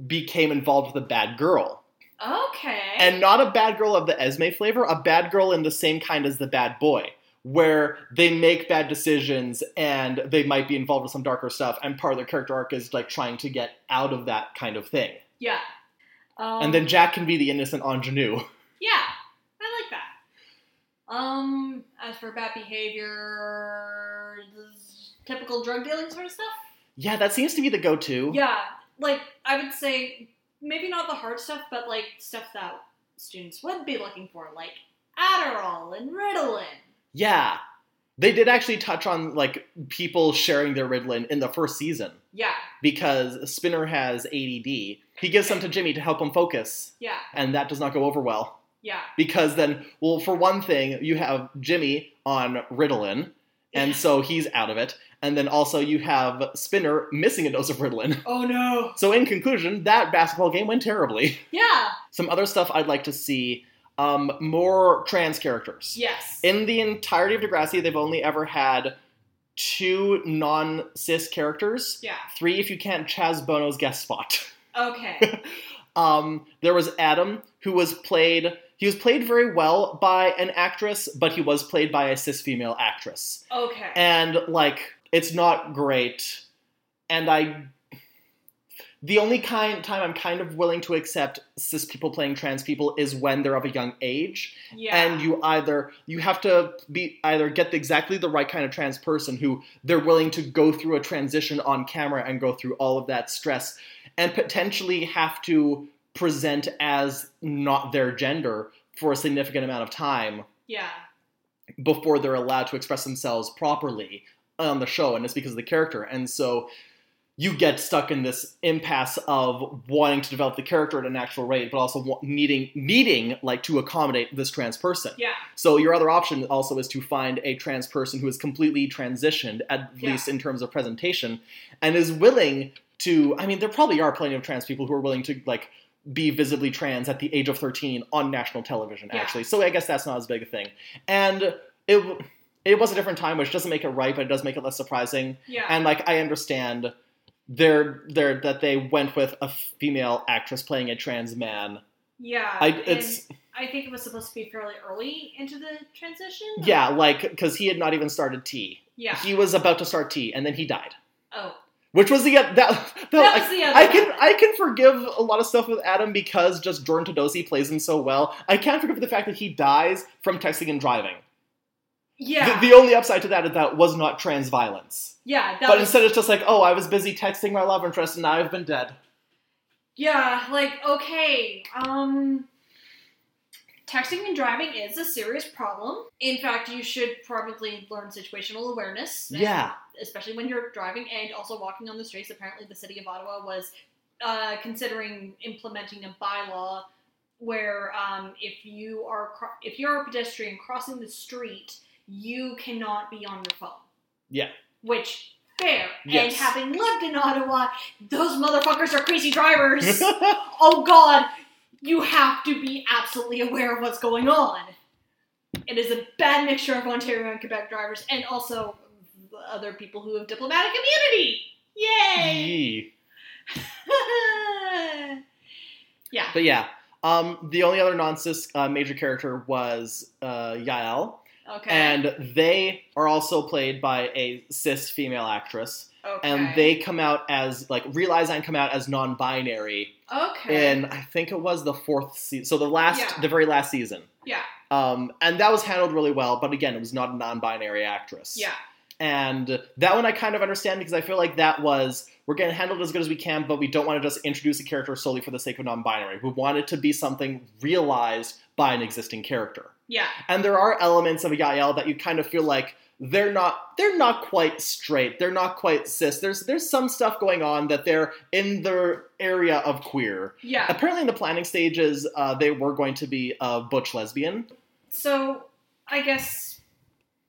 became involved with a bad girl. Okay. And not a bad girl of the Esme flavor, a bad girl in the same kind as the bad boy, where they make bad decisions and they might be involved with some darker stuff, and part of their character arc is like trying to get out of that kind of thing. yeah. Um, and then Jack can be the innocent ingenue. Yeah, I like that. Um, as for bad behavior, typical drug dealing sort of stuff. Yeah, that seems to be the go-to. Yeah, like I would say maybe not the hard stuff, but like stuff that students would be looking for, like Adderall and Ritalin. Yeah. They did actually touch on like people sharing their Ritalin in the first season Yeah, because Spinner has ADD. He gives some to Jimmy to help him focus, yeah, and that does not go over well yeah. because then, well, for one thing, you have Jimmy on Ritalin, and so he's out of it, and then also you have Spinner missing a dose of Ritalin. Oh no. So in conclusion, that basketball game went terribly. Yeah. Some other stuff I'd like to see: um, more trans characters. Yes. In the entirety of Degrassi, they've only ever had two non cis characters. yeah. Three if you count Chaz Bono's guest spot. Okay. Um, there was Adam, who was played. He was played very well by an actress, but he was played by a cis female actress. Okay. And like, it's not great. And I, the only kind time I'm kind of willing to accept cis people playing trans people is when they're of a young age yeah. and you either you have to be either get the, exactly the right kind of trans person who they're willing to go through a transition on camera and go through all of that stress and potentially have to present as not their gender for a significant amount of time Yeah. before they're allowed to express themselves properly on the show and it's because of the character and so you get stuck in this impasse of wanting to develop the character at an actual rate, but also needing needing like to accommodate this trans person. Yeah. So your other option also is to find a trans person who is completely transitioned, at Yeah. least in terms of presentation, and is willing to. I mean, there probably are plenty of trans people who are willing to like be visibly trans at the age of 13 on national television. Yeah. Actually, so I guess that's not as big a thing. And it it was a different time, which doesn't make it right, but it does make it less surprising. Yeah. And like I understand. They're, they're, that they went with a female actress playing a trans man. yeah. I, it's I think it was supposed to be fairly early into the transition. yeah, like because he had not even started T. Yeah. He was about to start T, and then he died. oh. Which was the that that, That was the other I can one. I can forgive a lot of stuff with Adam because just Jordan Todosey plays him so well. I can't forgive the fact that he dies from texting and driving. Yeah. The, the only upside to that is that was not trans violence, yeah. That but was, instead it's just like, oh, I was busy texting my love interest and now I've been dead. Yeah, like okay, um texting and driving is a serious problem. In fact, you should probably learn situational awareness. Yeah. Especially when you're driving and also walking on the streets. Apparently the city of Ottawa was uh, considering implementing a bylaw where um, if you are cro- if you're a pedestrian crossing the street, you cannot be on your phone. Yeah. Which fair. Yes. And having lived in Ottawa, those motherfuckers are crazy drivers. oh god, you have to be absolutely aware of what's going on. It is a bad mixture of Ontario and Quebec drivers, and also other people who have diplomatic immunity. Yay! Yeah. But yeah, um, the only other non-cis uh, major character was uh, Yael, Okay. and they are also played by a cis female actress, okay. and they come out as like realize and come out as non-binary okay. And I think it was the fourth season, so the last, Yeah. the very last season. yeah. Um, and that was handled really well, but again, it was not a non-binary actress. Yeah. And that one I kind of understand because I feel like that was we're going to handle it as good as we can, but we don't want to just introduce a character solely for the sake of non-binary. We want it to be something realized by an existing character. Yeah. And there are elements of Yael that you kind of feel like they're not they're not quite straight. They're not quite cis. There's there's some stuff going on that they're in the area of queer. Yeah. Apparently, in the planning stages, uh, they were going to be a butch lesbian. So I guess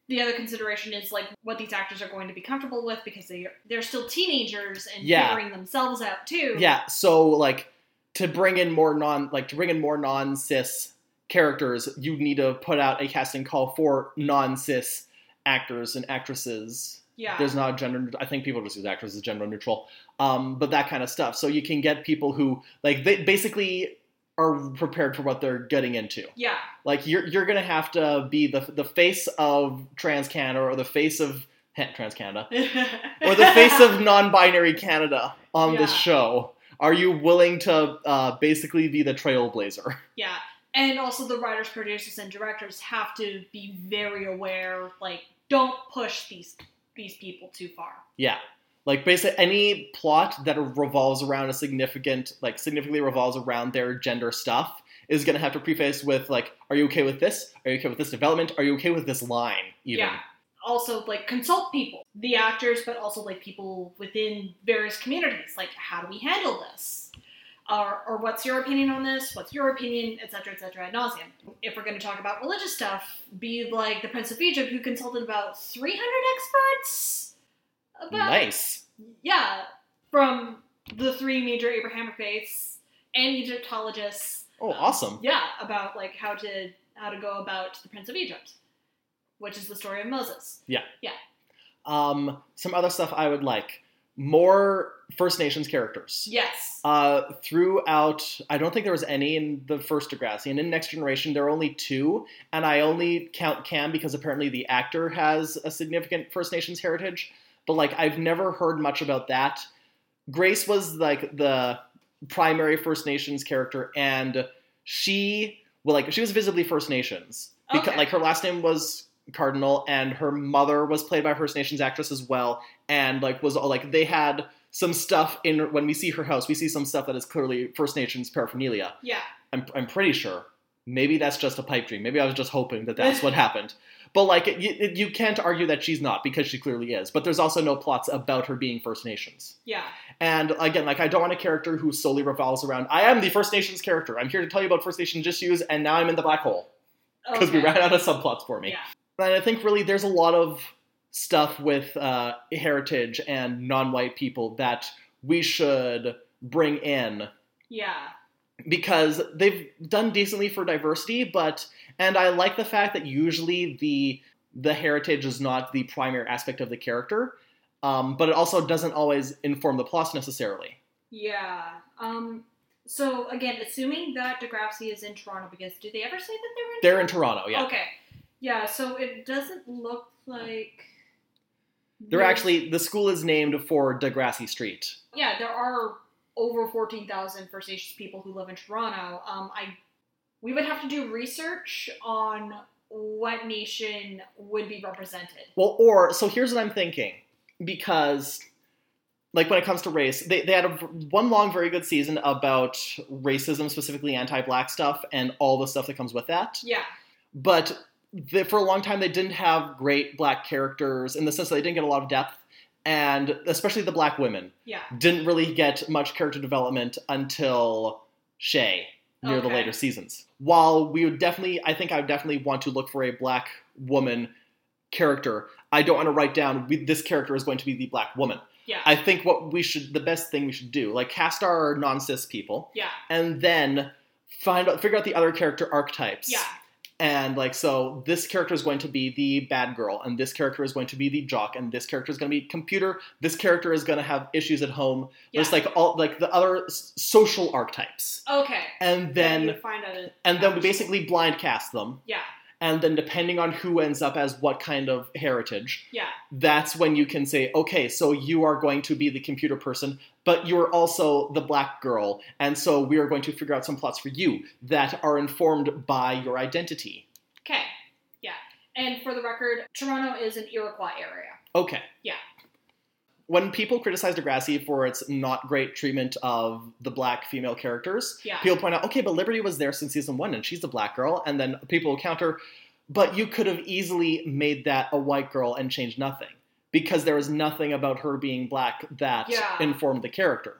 the other consideration is like what these actors are going to be comfortable with because they they're still teenagers and Yeah. figuring themselves out too. Yeah, so like to bring in more non like to bring in more non cis characters, you need to put out a casting call for non cis actors and actresses. Yeah. There's not a gender. I think people just use actors as gender neutral, um, but that kind of stuff. So you can get people who like they basically are prepared for what they're getting into. yeah. Like you're you're gonna have to be the the face of Trans Canada or the face of Trans Canada or the face of non-binary Canada on this show. Are you willing to uh, basically be the trailblazer? Yeah. And also the writers, producers, and directors have to be very aware, like, don't push these these people too far. Yeah, like basically any plot that revolves around a significant, like significantly revolves around their gender stuff is gonna have to preface with like, "Are you okay with this? Are you okay with this development? Are you okay with this line?" Even. Yeah. Also, like, consult people, the actors, but also like people within various communities. Like, how do we handle this? Or, or what's your opinion on this? What's your opinion, etc., etc. ad nauseum. If we're going to talk about religious stuff, be like the Prince of Egypt, who consulted about 300 experts about Nice. Yeah, from the three major Abrahamic faiths and Egyptologists. Oh, um, awesome. Yeah, about like how to how to go about the Prince of Egypt, which is the story of Moses. Yeah, yeah. Um, some other stuff I would like more First Nations characters. Yes. Uh, throughout, I don't think there was any in the first Degrassi, and in Next Generation there are only two, and I only count Cam because apparently the actor has a significant First Nations heritage. But like, I've never heard much about that. Grace was like the primary First Nations character, and she well, like she was visibly First Nations because Okay. like her last name was Cardinal, and her mother was played by First Nations actress as well, and like was all like they had some stuff in when we see her house, we see some stuff that is clearly First Nations paraphernalia. Yeah. I'm I'm pretty sure. Maybe that's just a pipe dream. Maybe I was just hoping that that's what happened. But like, you, you can't argue that she's not because she clearly is. But there's also no plots about her being First Nations. Yeah. And again, like, I don't want a character who solely revolves around. I am the First Nations character. I'm here to tell you about First Nations issues, and now I'm in the black hole because we ran out of subplots for me. Yeah. And I think really there's a lot of stuff with uh, heritage and non-white people that we should bring in Yeah. because they've done decently for diversity, but and I like the fact that usually the the heritage is not the primary aspect of the character, um, but it also doesn't always inform the plot necessarily. Yeah. Um. So again, assuming that Degrassi is in Toronto, because did they ever say that they were in? They're in Toronto, yeah. Okay. Yeah. So it doesn't look like. They're there's- actually the school is named for Degrassi Street. Yeah, there are over fourteen thousand First Nations people who live in Toronto. Um, I we would have to do research on what nation would be represented. Well, or so here's what I'm thinking because like when it comes to race, they, they had a, one long, very good season about racism, specifically anti-black stuff, and all the stuff that comes with that. Yeah. But they, for a long time, they didn't have great black characters in the sense that they didn't get a lot of depth, and especially the black women Yeah. didn't really get much character development until Shay near the later seasons. While we would definitely, I think I would definitely want to look for a black woman character. I don't want to write down we, this character is going to be the black woman. Yeah. I think what we should, the best thing we should do, like cast our non-cis people, yeah. and then find out, figure out the other character archetypes. Yeah. And like, so this character is going to be the bad girl, and this character is going to be the jock, and this character is going to be computer. This character is going to have issues at home. Yeah. There's like all like the other s- social archetypes, Okay. and Then then find out. and then we basically blind cast them, Yeah. And then depending on who ends up as what kind of heritage, Yeah. that's when you can say, okay, so you are going to be the computer person, but you're also the black girl, and so we are going to figure out some plots for you that are informed by your identity. Okay. Yeah. And for the record, Toronto is an Iroquois area. Okay. Yeah. When people criticize Degrassi for its not great treatment of the black female characters, Yeah. people point out, okay, but Liberty was there since season one and she's the black girl, and then people will counter, but you could have easily made that a white girl and changed nothing because there was nothing about her being black that Yeah. informed the character.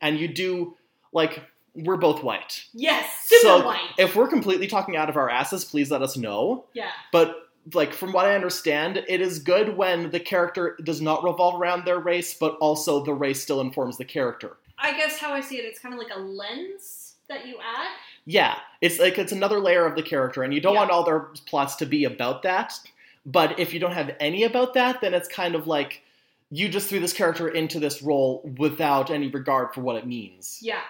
And you do, like, we're both white. Yes. Super so white. if we're completely talking out of our asses, please let us know. yeah. But like from what I understand, it is good when the character does not revolve around their race, but also the race still informs the character. I guess how I see it, it's kind of like a lens that you add. Yeah, it's like it's another layer of the character, and you don't Yeah. want all their plots to be about that. But if you don't have any about that, then it's kind of like you just threw this character into this role without any regard for what it means. Yeah.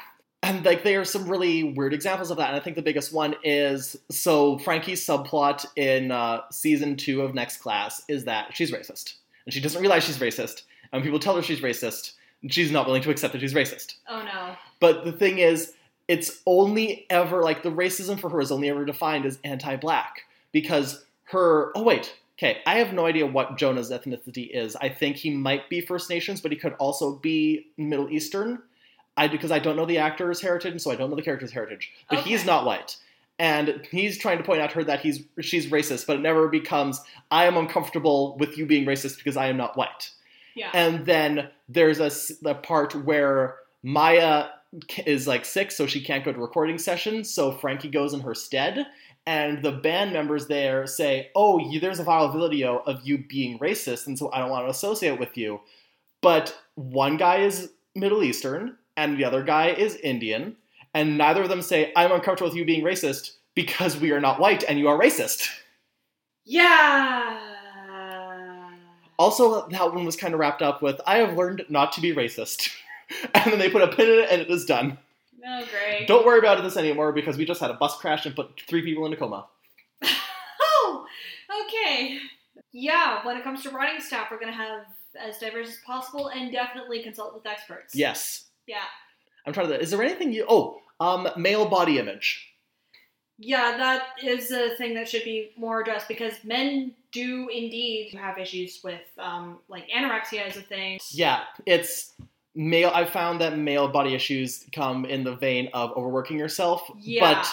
And like there are some really weird examples of that, and I think the biggest one is so Frankie's subplot in uh, season two of Next Class is that she's racist, and she doesn't realize she's racist. And people tell her she's racist, and she's not willing to accept that she's racist. Oh no. But the thing is, it's only ever like the racism for her is only ever defined as anti-black because her. Oh wait, okay, I have no idea what Jonah's ethnicity is. I think he might be First Nations, but he could also be Middle Eastern. I because I don't know the actor's heritage, and so I don't know the character's heritage. But he's not white. And he's trying to point out to her that he's she's racist, but it never becomes I am uncomfortable with you being racist because I am not white. Yeah. And then there's a the part where Maya is like sick, so she can't go to recording sessions. So Frankie goes in her stead, and the band members there say, "Oh, you, there's a viral video of you being racist, and so I don't want to associate with you." But one guy is Middle Eastern, and the other guy is Indian, and neither of them say, "I'm uncomfortable with you being racist." Because we are not white and you are racist. yeah. Also, that one was kind of wrapped up with, I have learned not to be racist. and then they put a pin in it and it is done. Oh great. Don't worry about this anymore because we just had a bus crash and put three people in a coma. Oh, okay. Yeah, when it comes to writing staff, we're going to have as diverse as possible and definitely consult with experts. Yes. Yeah. I'm trying to. Is there anything you. Oh, um, male body image. Yeah, that is a thing that should be more addressed because men do indeed have issues with, um, like, anorexia is a thing. Yeah, it's male. I've found that male body issues come in the vein of overworking yourself. Yeah. But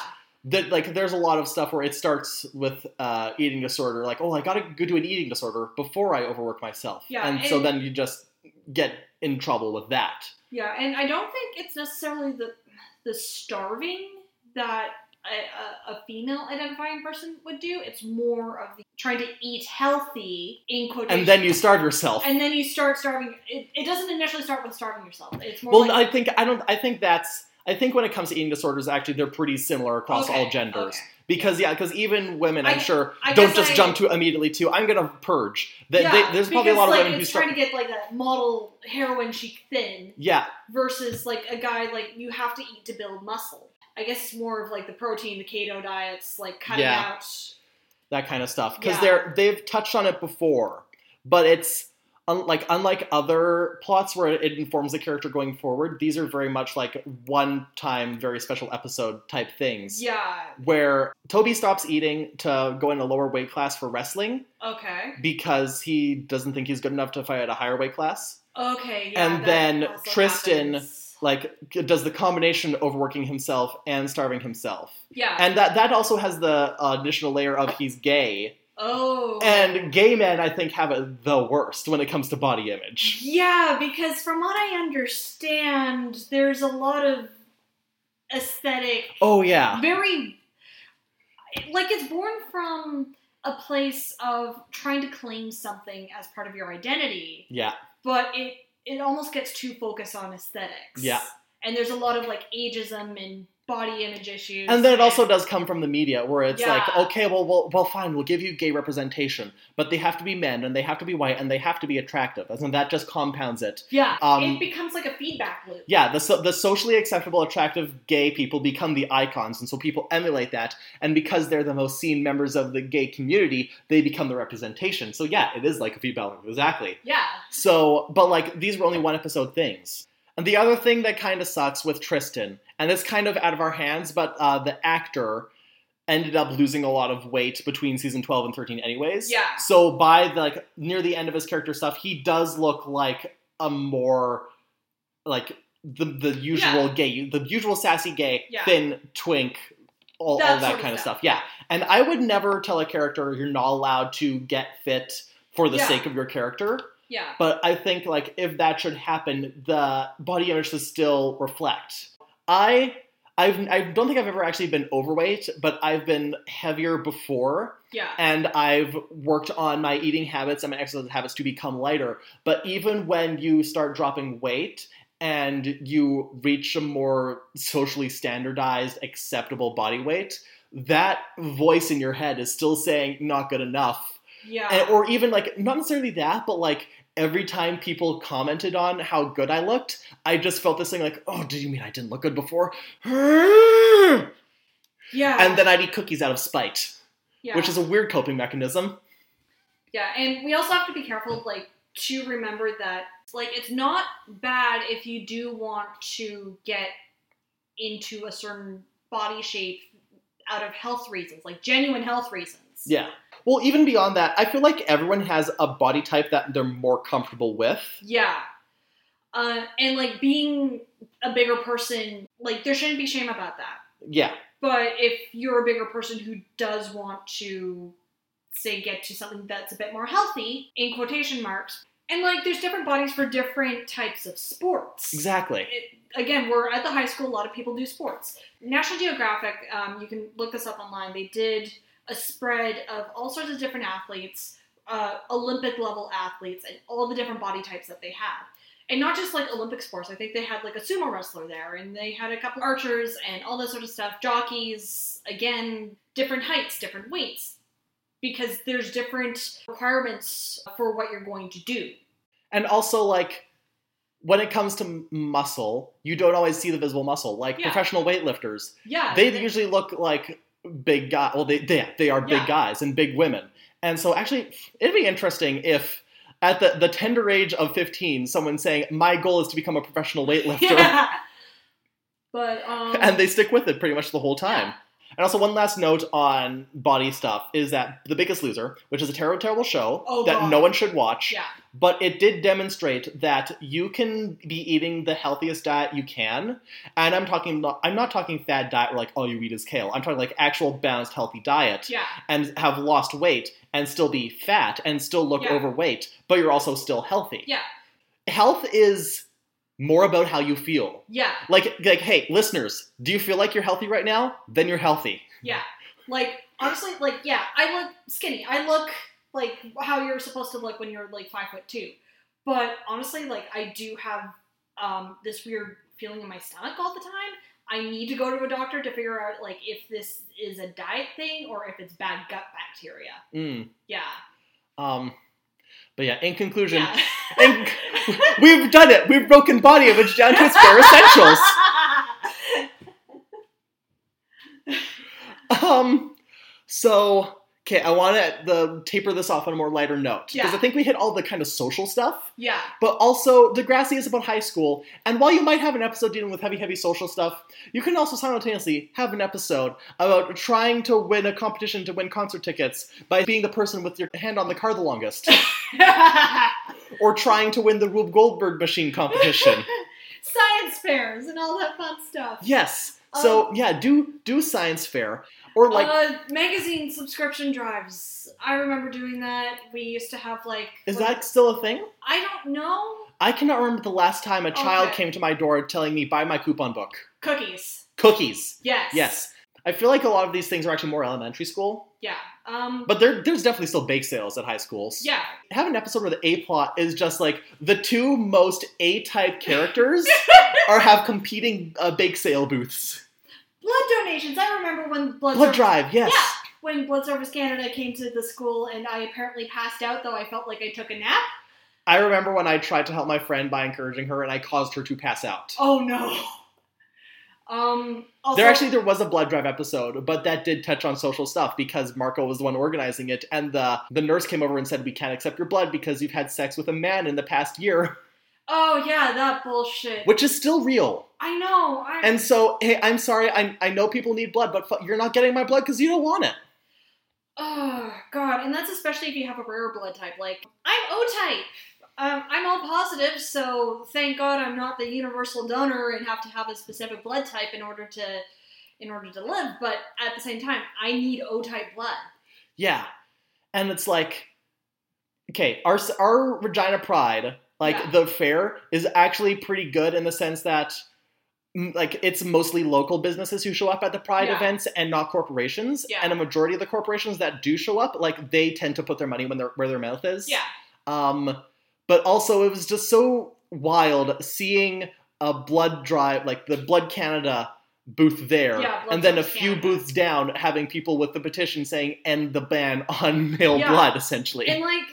that like there's a lot of stuff where it starts with uh, eating disorder, like oh I gotta go do an eating disorder before I overwork myself, Yeah, and, so then you just get in trouble with that. Yeah, and I don't think it's necessarily the the starving that a, a, female identifying person would do. It's more of the trying to eat healthy in quotation. And then you starve yourself. and then you start starving. It, it doesn't initially start with starving yourself. It's more well, like I think I don't. I think that's. I think when it comes to eating disorders, actually, they're pretty similar across Okay, all genders. okay. Because yeah, because even women, I'm I- sure, I don't just I- jump to immediately to I'm gonna purge. They, yeah, they, there's probably a lot of like, women who it's trying to get like a model heroin chic thin yeah, versus like a guy like you have to eat to build muscle. I guess it's more of like the protein, the keto diets, like cutting Yeah. out. that kind of stuff because Yeah. they're they've touched on it before, but it's un, like unlike other plots where it informs the character going forward. These are very much like one time, very special episode type things. Yeah. Where Toby stops eating to go in a lower weight class for wrestling Okay. because he doesn't think he's good enough to fight at a higher weight class. Okay. Yeah. And then Tristan- happens. Like does the combination of overworking himself and starving himself, Yeah. and that that also has the additional layer of he's gay, oh. And gay men, I think, have it the worst when it comes to body image. Yeah, because from what I understand, there's a lot of aesthetic, Oh yeah, very like it's born from a place of trying to claim something as part of your identity, yeah, but it it almost gets too focused on aesthetics. Yeah. And there's a lot of like ageism and body image issues. and then it also does come from the media, where it's Yeah. like, okay, well, well, well, fine, we'll give you gay representation, but they have to be men, and they have to be white, and they have to be attractive, and that just compounds it. Yeah, um, it becomes like a feedback loop. Yeah, the so, the socially acceptable, attractive gay people become the icons, and so people emulate that. And because they're the most seen members of the gay community, they become the representation. So yeah, it is like a feedback loop, exactly. Yeah. So, but like these were only one episode things. And the other thing that kind of sucks with Tristan, and it's kind of out of our hands, but uh, the actor ended up losing a lot of weight between season 12 and 13 anyways. Yeah. So by the, like near the end of his character stuff, he does look like a more like the the usual Yeah. gay, the usual sassy gay, Yeah. thin twink, all, That all that kind of stuff. stuff. Yeah. And I would never tell a character you're not allowed to get fit for the Yeah. sake of your character. Yeah. But I think like if that should happen, the body image should still reflect. I I've, I don't think I've ever actually been overweight, but I've been heavier before, Yeah. and I've worked on my eating habits and my exercise habits to become lighter. But even when you start dropping weight and you reach a more socially standardized, acceptable body weight, that voice in your head is still saying not good enough Yeah. and, or even like not necessarily that, but like every time people commented on how good I looked, I just felt this thing like, oh, do you mean I didn't look good before? Yeah. And then I'd eat cookies out of spite, yeah. which is a weird coping mechanism. Yeah, and we also have to be careful, like, to remember that, like, it's not bad if you do want to get into a certain body shape out of health reasons, like genuine health reasons. Yeah. Well, even beyond that, I feel like everyone has a body type that they're more comfortable with. Yeah. Uh, and, like, being a bigger person, like, there shouldn't be shame about that. Yeah. But if you're a bigger person who does want to, say, get to something that's a bit more healthy, in quotation marks, and like there's different bodies for different types of sports. Exactly. It, again, we're at the high school, a lot of people do sports. National Geographic, um, you can look this up online, they did a spread of all sorts of different athletes, uh, Olympic level athletes, and all the different body types that they had and not just like Olympic sports. I think they had like a sumo wrestler there, and they had a couple archers and all that sort of stuff. Jockeys, again, different heights, different weights, because there's different requirements for what you're going to do. And also, like, when it comes to muscle, you don't always see the visible muscle. Like Yeah. professional weightlifters, Yeah, they usually look like big guys. Well, they they, they are big Yeah. guys and big women. And so, actually, it'd be interesting if at the, the tender age of 15, someone saying, My goal is to become a professional weightlifter, Yeah. But um, and they stick with it pretty much the whole time. And also, one last note on body stuff is that The Biggest Loser, which is a terrible, terrible show Oh, that God. no one should watch, Yeah. but it did demonstrate that you can be eating the healthiest diet you can. And I'm talking, I'm not talking fad diet where like all you eat is kale. I'm talking like actual balanced, healthy diet Yeah. and have lost weight and still be fat and still look Yeah. overweight, but you're also still healthy. Yeah. Health is more about how you feel. Yeah. Like, like, hey, listeners, do you feel like you're healthy right now? Then you're healthy. Yeah. Like honestly, like yeah, I look skinny. I look like how you're supposed to look when you're like five foot two. But honestly, like I do have um, this weird feeling in my stomach all the time. I need to go to a doctor to figure out like if this is a diet thing or if it's bad gut bacteria. Mm. Yeah. Um, but yeah, in conclusion, Yeah. in, we've done it. We've broken body image down to its bare essentials. Um, so okay, I want to the taper this off on a more lighter note because Yeah. I think we hit all the kind of social stuff. yeah. But also, Degrassi is about high school, and while you might have an episode dealing with heavy, heavy social stuff, you can also simultaneously have an episode about trying to win a competition to win concert tickets by being the person with your hand on the car the longest, or trying to win the Rube Goldberg machine competition. Science fairs and all that fun stuff. yes. So um, yeah, do do science fair or like uh, magazine subscription drives. I remember doing that. We used to have like. is that still a thing? I don't know. I cannot remember the last time a child Okay. came to my door telling me buy my coupon book. Cookies. Cookies. Yes. Yes. I feel like a lot of these things are actually more elementary school. Yeah. Um. But there, there's definitely still bake sales at high schools. yeah. Have an episode where the A plot is just like the two most A type characters are have competing uh, bake sale booths. Blood donations. I remember when blood. Blood Service- Drive, yes. Yeah. When Blood Service Canada came to the school and I apparently passed out, though I felt like I took a nap. I remember when I tried to help my friend by encouraging her and I caused her to pass out. Oh no. Um. Also, There actually there was a blood drive episode, but that did touch on social stuff because Marco was the one organizing it, and the the nurse came over and said we can't accept your blood because you've had sex with a man in the past year, Oh yeah, that bullshit. which is still real. I know. I, And so, hey, I'm sorry, I I know people need blood, but fu- you're not getting my blood because you don't want it. Oh god, and that's especially if you have a rare blood type. Like I'm O type. Um, I'm O positive, so thank God I'm not the universal donor and have to have a specific blood type in order to in order to live. But at the same time, I need O type blood. Yeah, and it's like, okay, our our Regina Pride, like Yeah. the fair, is actually pretty good in the sense that. Like it's mostly local businesses who show up at the Pride Yeah. events and not corporations. Yeah. And a majority of the corporations that do show up, like they tend to put their money when they're, where their mouth is. Yeah. Um, but also it was just so wild seeing a blood drive, like the Blood Canada booth there, Yeah, and then a few Canada. booths down having people with the petition saying "End the ban on male blood," essentially. And like,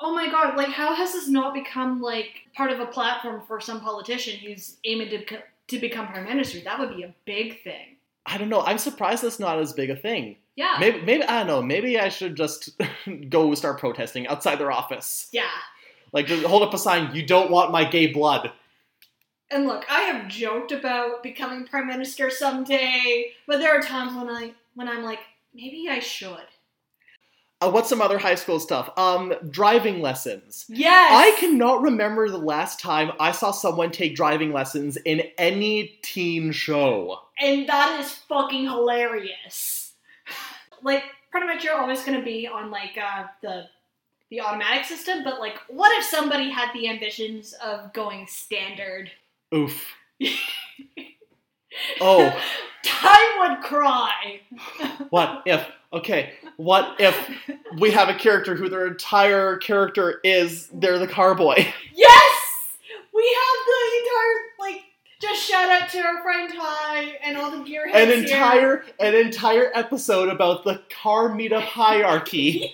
oh my god, like how has this not become like part of a platform for some politician who's aiming to to become prime minister? That would be a big thing. I don't know. I'm surprised that's not as big a thing. Yeah. Maybe, maybe I don't know. Maybe I should just go start protesting outside their office. Yeah. Like, just hold up a sign. You don't want my gay blood. And look, I have joked about becoming prime minister someday, but there are times when I when I'm like, maybe I should. Uh, what's some other high school stuff? Um, driving lessons. Yes. I cannot remember the last time I saw someone take driving lessons in any teen show. and that is fucking hilarious. like, pretty much you're always gonna be on like uh, the the automatic system, but like, what if somebody had the ambitions of going standard? Oof. Oh. Time would cry. What if? Okay, what if we have a character who their entire character is they're the car boy? Yes! We have the entire, like, just shout out to our friend Ty and all the gearheads An here. entire an entire episode about the car meetup hierarchy.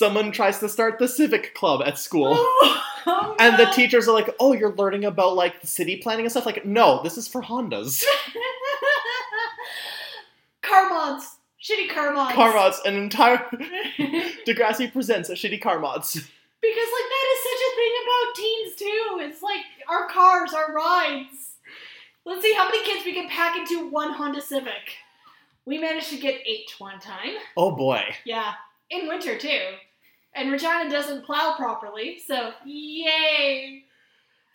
Someone tries to start the civic club at school. Oh, And the teachers are like, "Oh, you're learning about like the city planning and stuff." Like, no, this is for Hondas. car mods. Shitty car mods. Car mods, an entire Degrassi presents a shitty car mods. Because like that is such a thing about teens too. It's like our cars, our rides. Let's see how many kids we can pack into one Honda Civic. We managed to get eight one time. Oh boy. Yeah, in winter too. And Regina doesn't plow properly, so yay!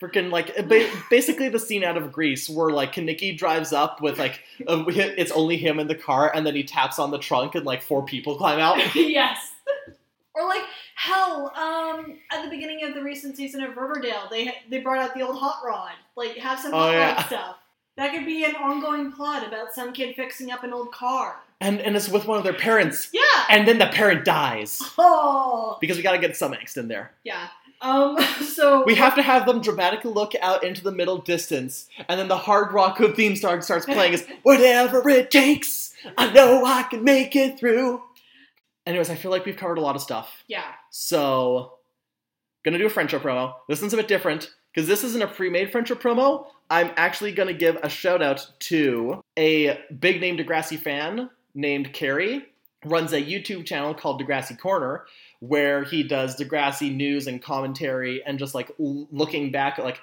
Freaking like ba- basically the scene out of Grease where like Kenickie drives up with like a, it's only him in the car and then he taps on the trunk and like four people climb out. yes. Or like hell, um, at the beginning of the recent season of Riverdale, they they brought out the old hot rod. Like have some Oh, hot yeah. rod stuff. That could be an ongoing plot about some kid fixing up an old car. And and it's with one of their parents. Yeah. And then the parent dies. Oh. Because we gotta get some angst in there. Yeah. Um. So We have to have them dramatically look out into the middle distance, and then the hard rock of theme song starts playing as whatever it takes, I know I can make it through. Anyways, I feel like we've covered a lot of stuff. Yeah. So, gonna do a French promo. This one's a bit different because this isn't a pre-made French promo. I'm actually gonna give a shout out to a big name Degrassi fan named Kary. Runs a YouTube channel called Degrassi Corner, where he does Degrassi news and commentary and just like l- looking back at like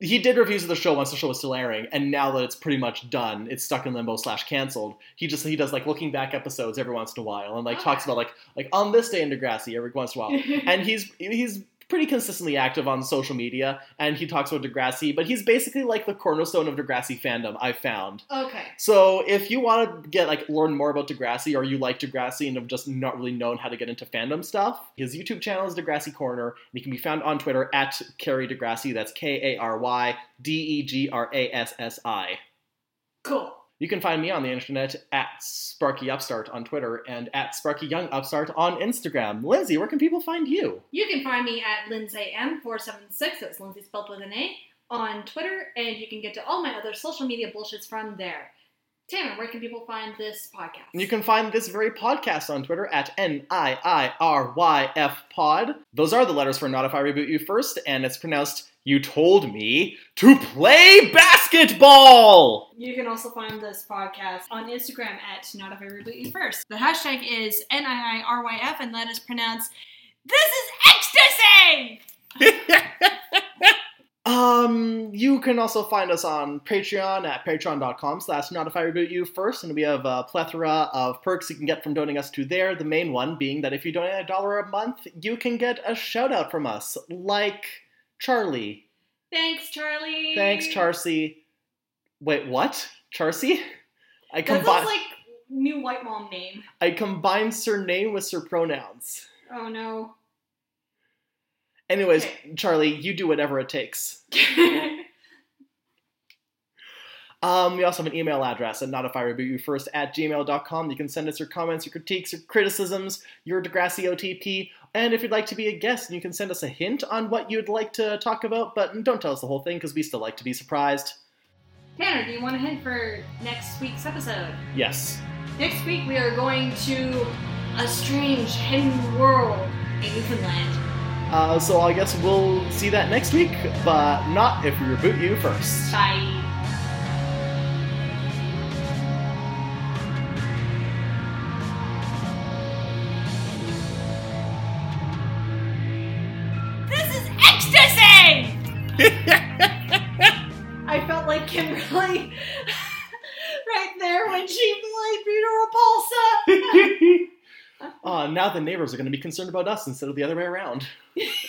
he did reviews of the show once the show was still airing, and now that it's pretty much done, it's stuck in limbo slash canceled. He just he does like looking back episodes every once in a while and like oh, talks about like like on this day in Degrassi every once in a while and he's he's pretty consistently active on social media and he talks about Degrassi, but he's basically like the cornerstone of Degrassi fandom I've found. okay. So if you want to get like learn more about Degrassi or you like Degrassi and have just not really known how to get into fandom stuff, his YouTube channel is Degrassi Corner and he can be found on Twitter at Kary Degrassi. That's K A R Y D E G R A S S I. Cool. You can find me on the internet at Sparky Upstart on Twitter and at Sparky Young Upstart on Instagram. Lindsay, where can people find you? You can find me at LindsayM476, that's Lindsay spelled with an A, on Twitter, and you can get to all my other social media bullshits from there. Tanner, where can people find this podcast? You can find this very podcast on Twitter at N I I R Y F Pod. Those are the letters for Not If I Reboot You First, and it's pronounced You Told Me to Play Basketball! You can also find this podcast on Instagram at Not If I Reboot You First. The hashtag is NIIRYF, and that is pronounced This is Ecstasy! Um, you can also find us on Patreon at patreon.com slash not if I reboot you first, and we have a plethora of perks you can get from donating us to there. The main one being that if you donate a dollar a month, you can get a shout out from us, like Charlie. Thanks, Charlie. Thanks, Charcy. Wait, what? Charcy? I That combine sounds like new white mom name. I combine surname with surpronouns. Oh no. Anyways, Okay. Charlie, you do whatever it takes. Um, we also have an email address at notifyrebootyoufirst at gmail.com. You can send us your comments, your critiques, your criticisms, your Degrassi OTP, and if you'd like to be a guest, you can send us a hint on what you'd like to talk about, but don't tell us the whole thing because we still like to be surprised. Tanner, do you want a hint for next week's episode? Yes. Next week we are going to a strange hidden world in Newfoundland. Uh, so I guess we'll see that next week, but not if we reboot you first. Bye. Now the neighbors are going to be concerned about us instead of the other way around.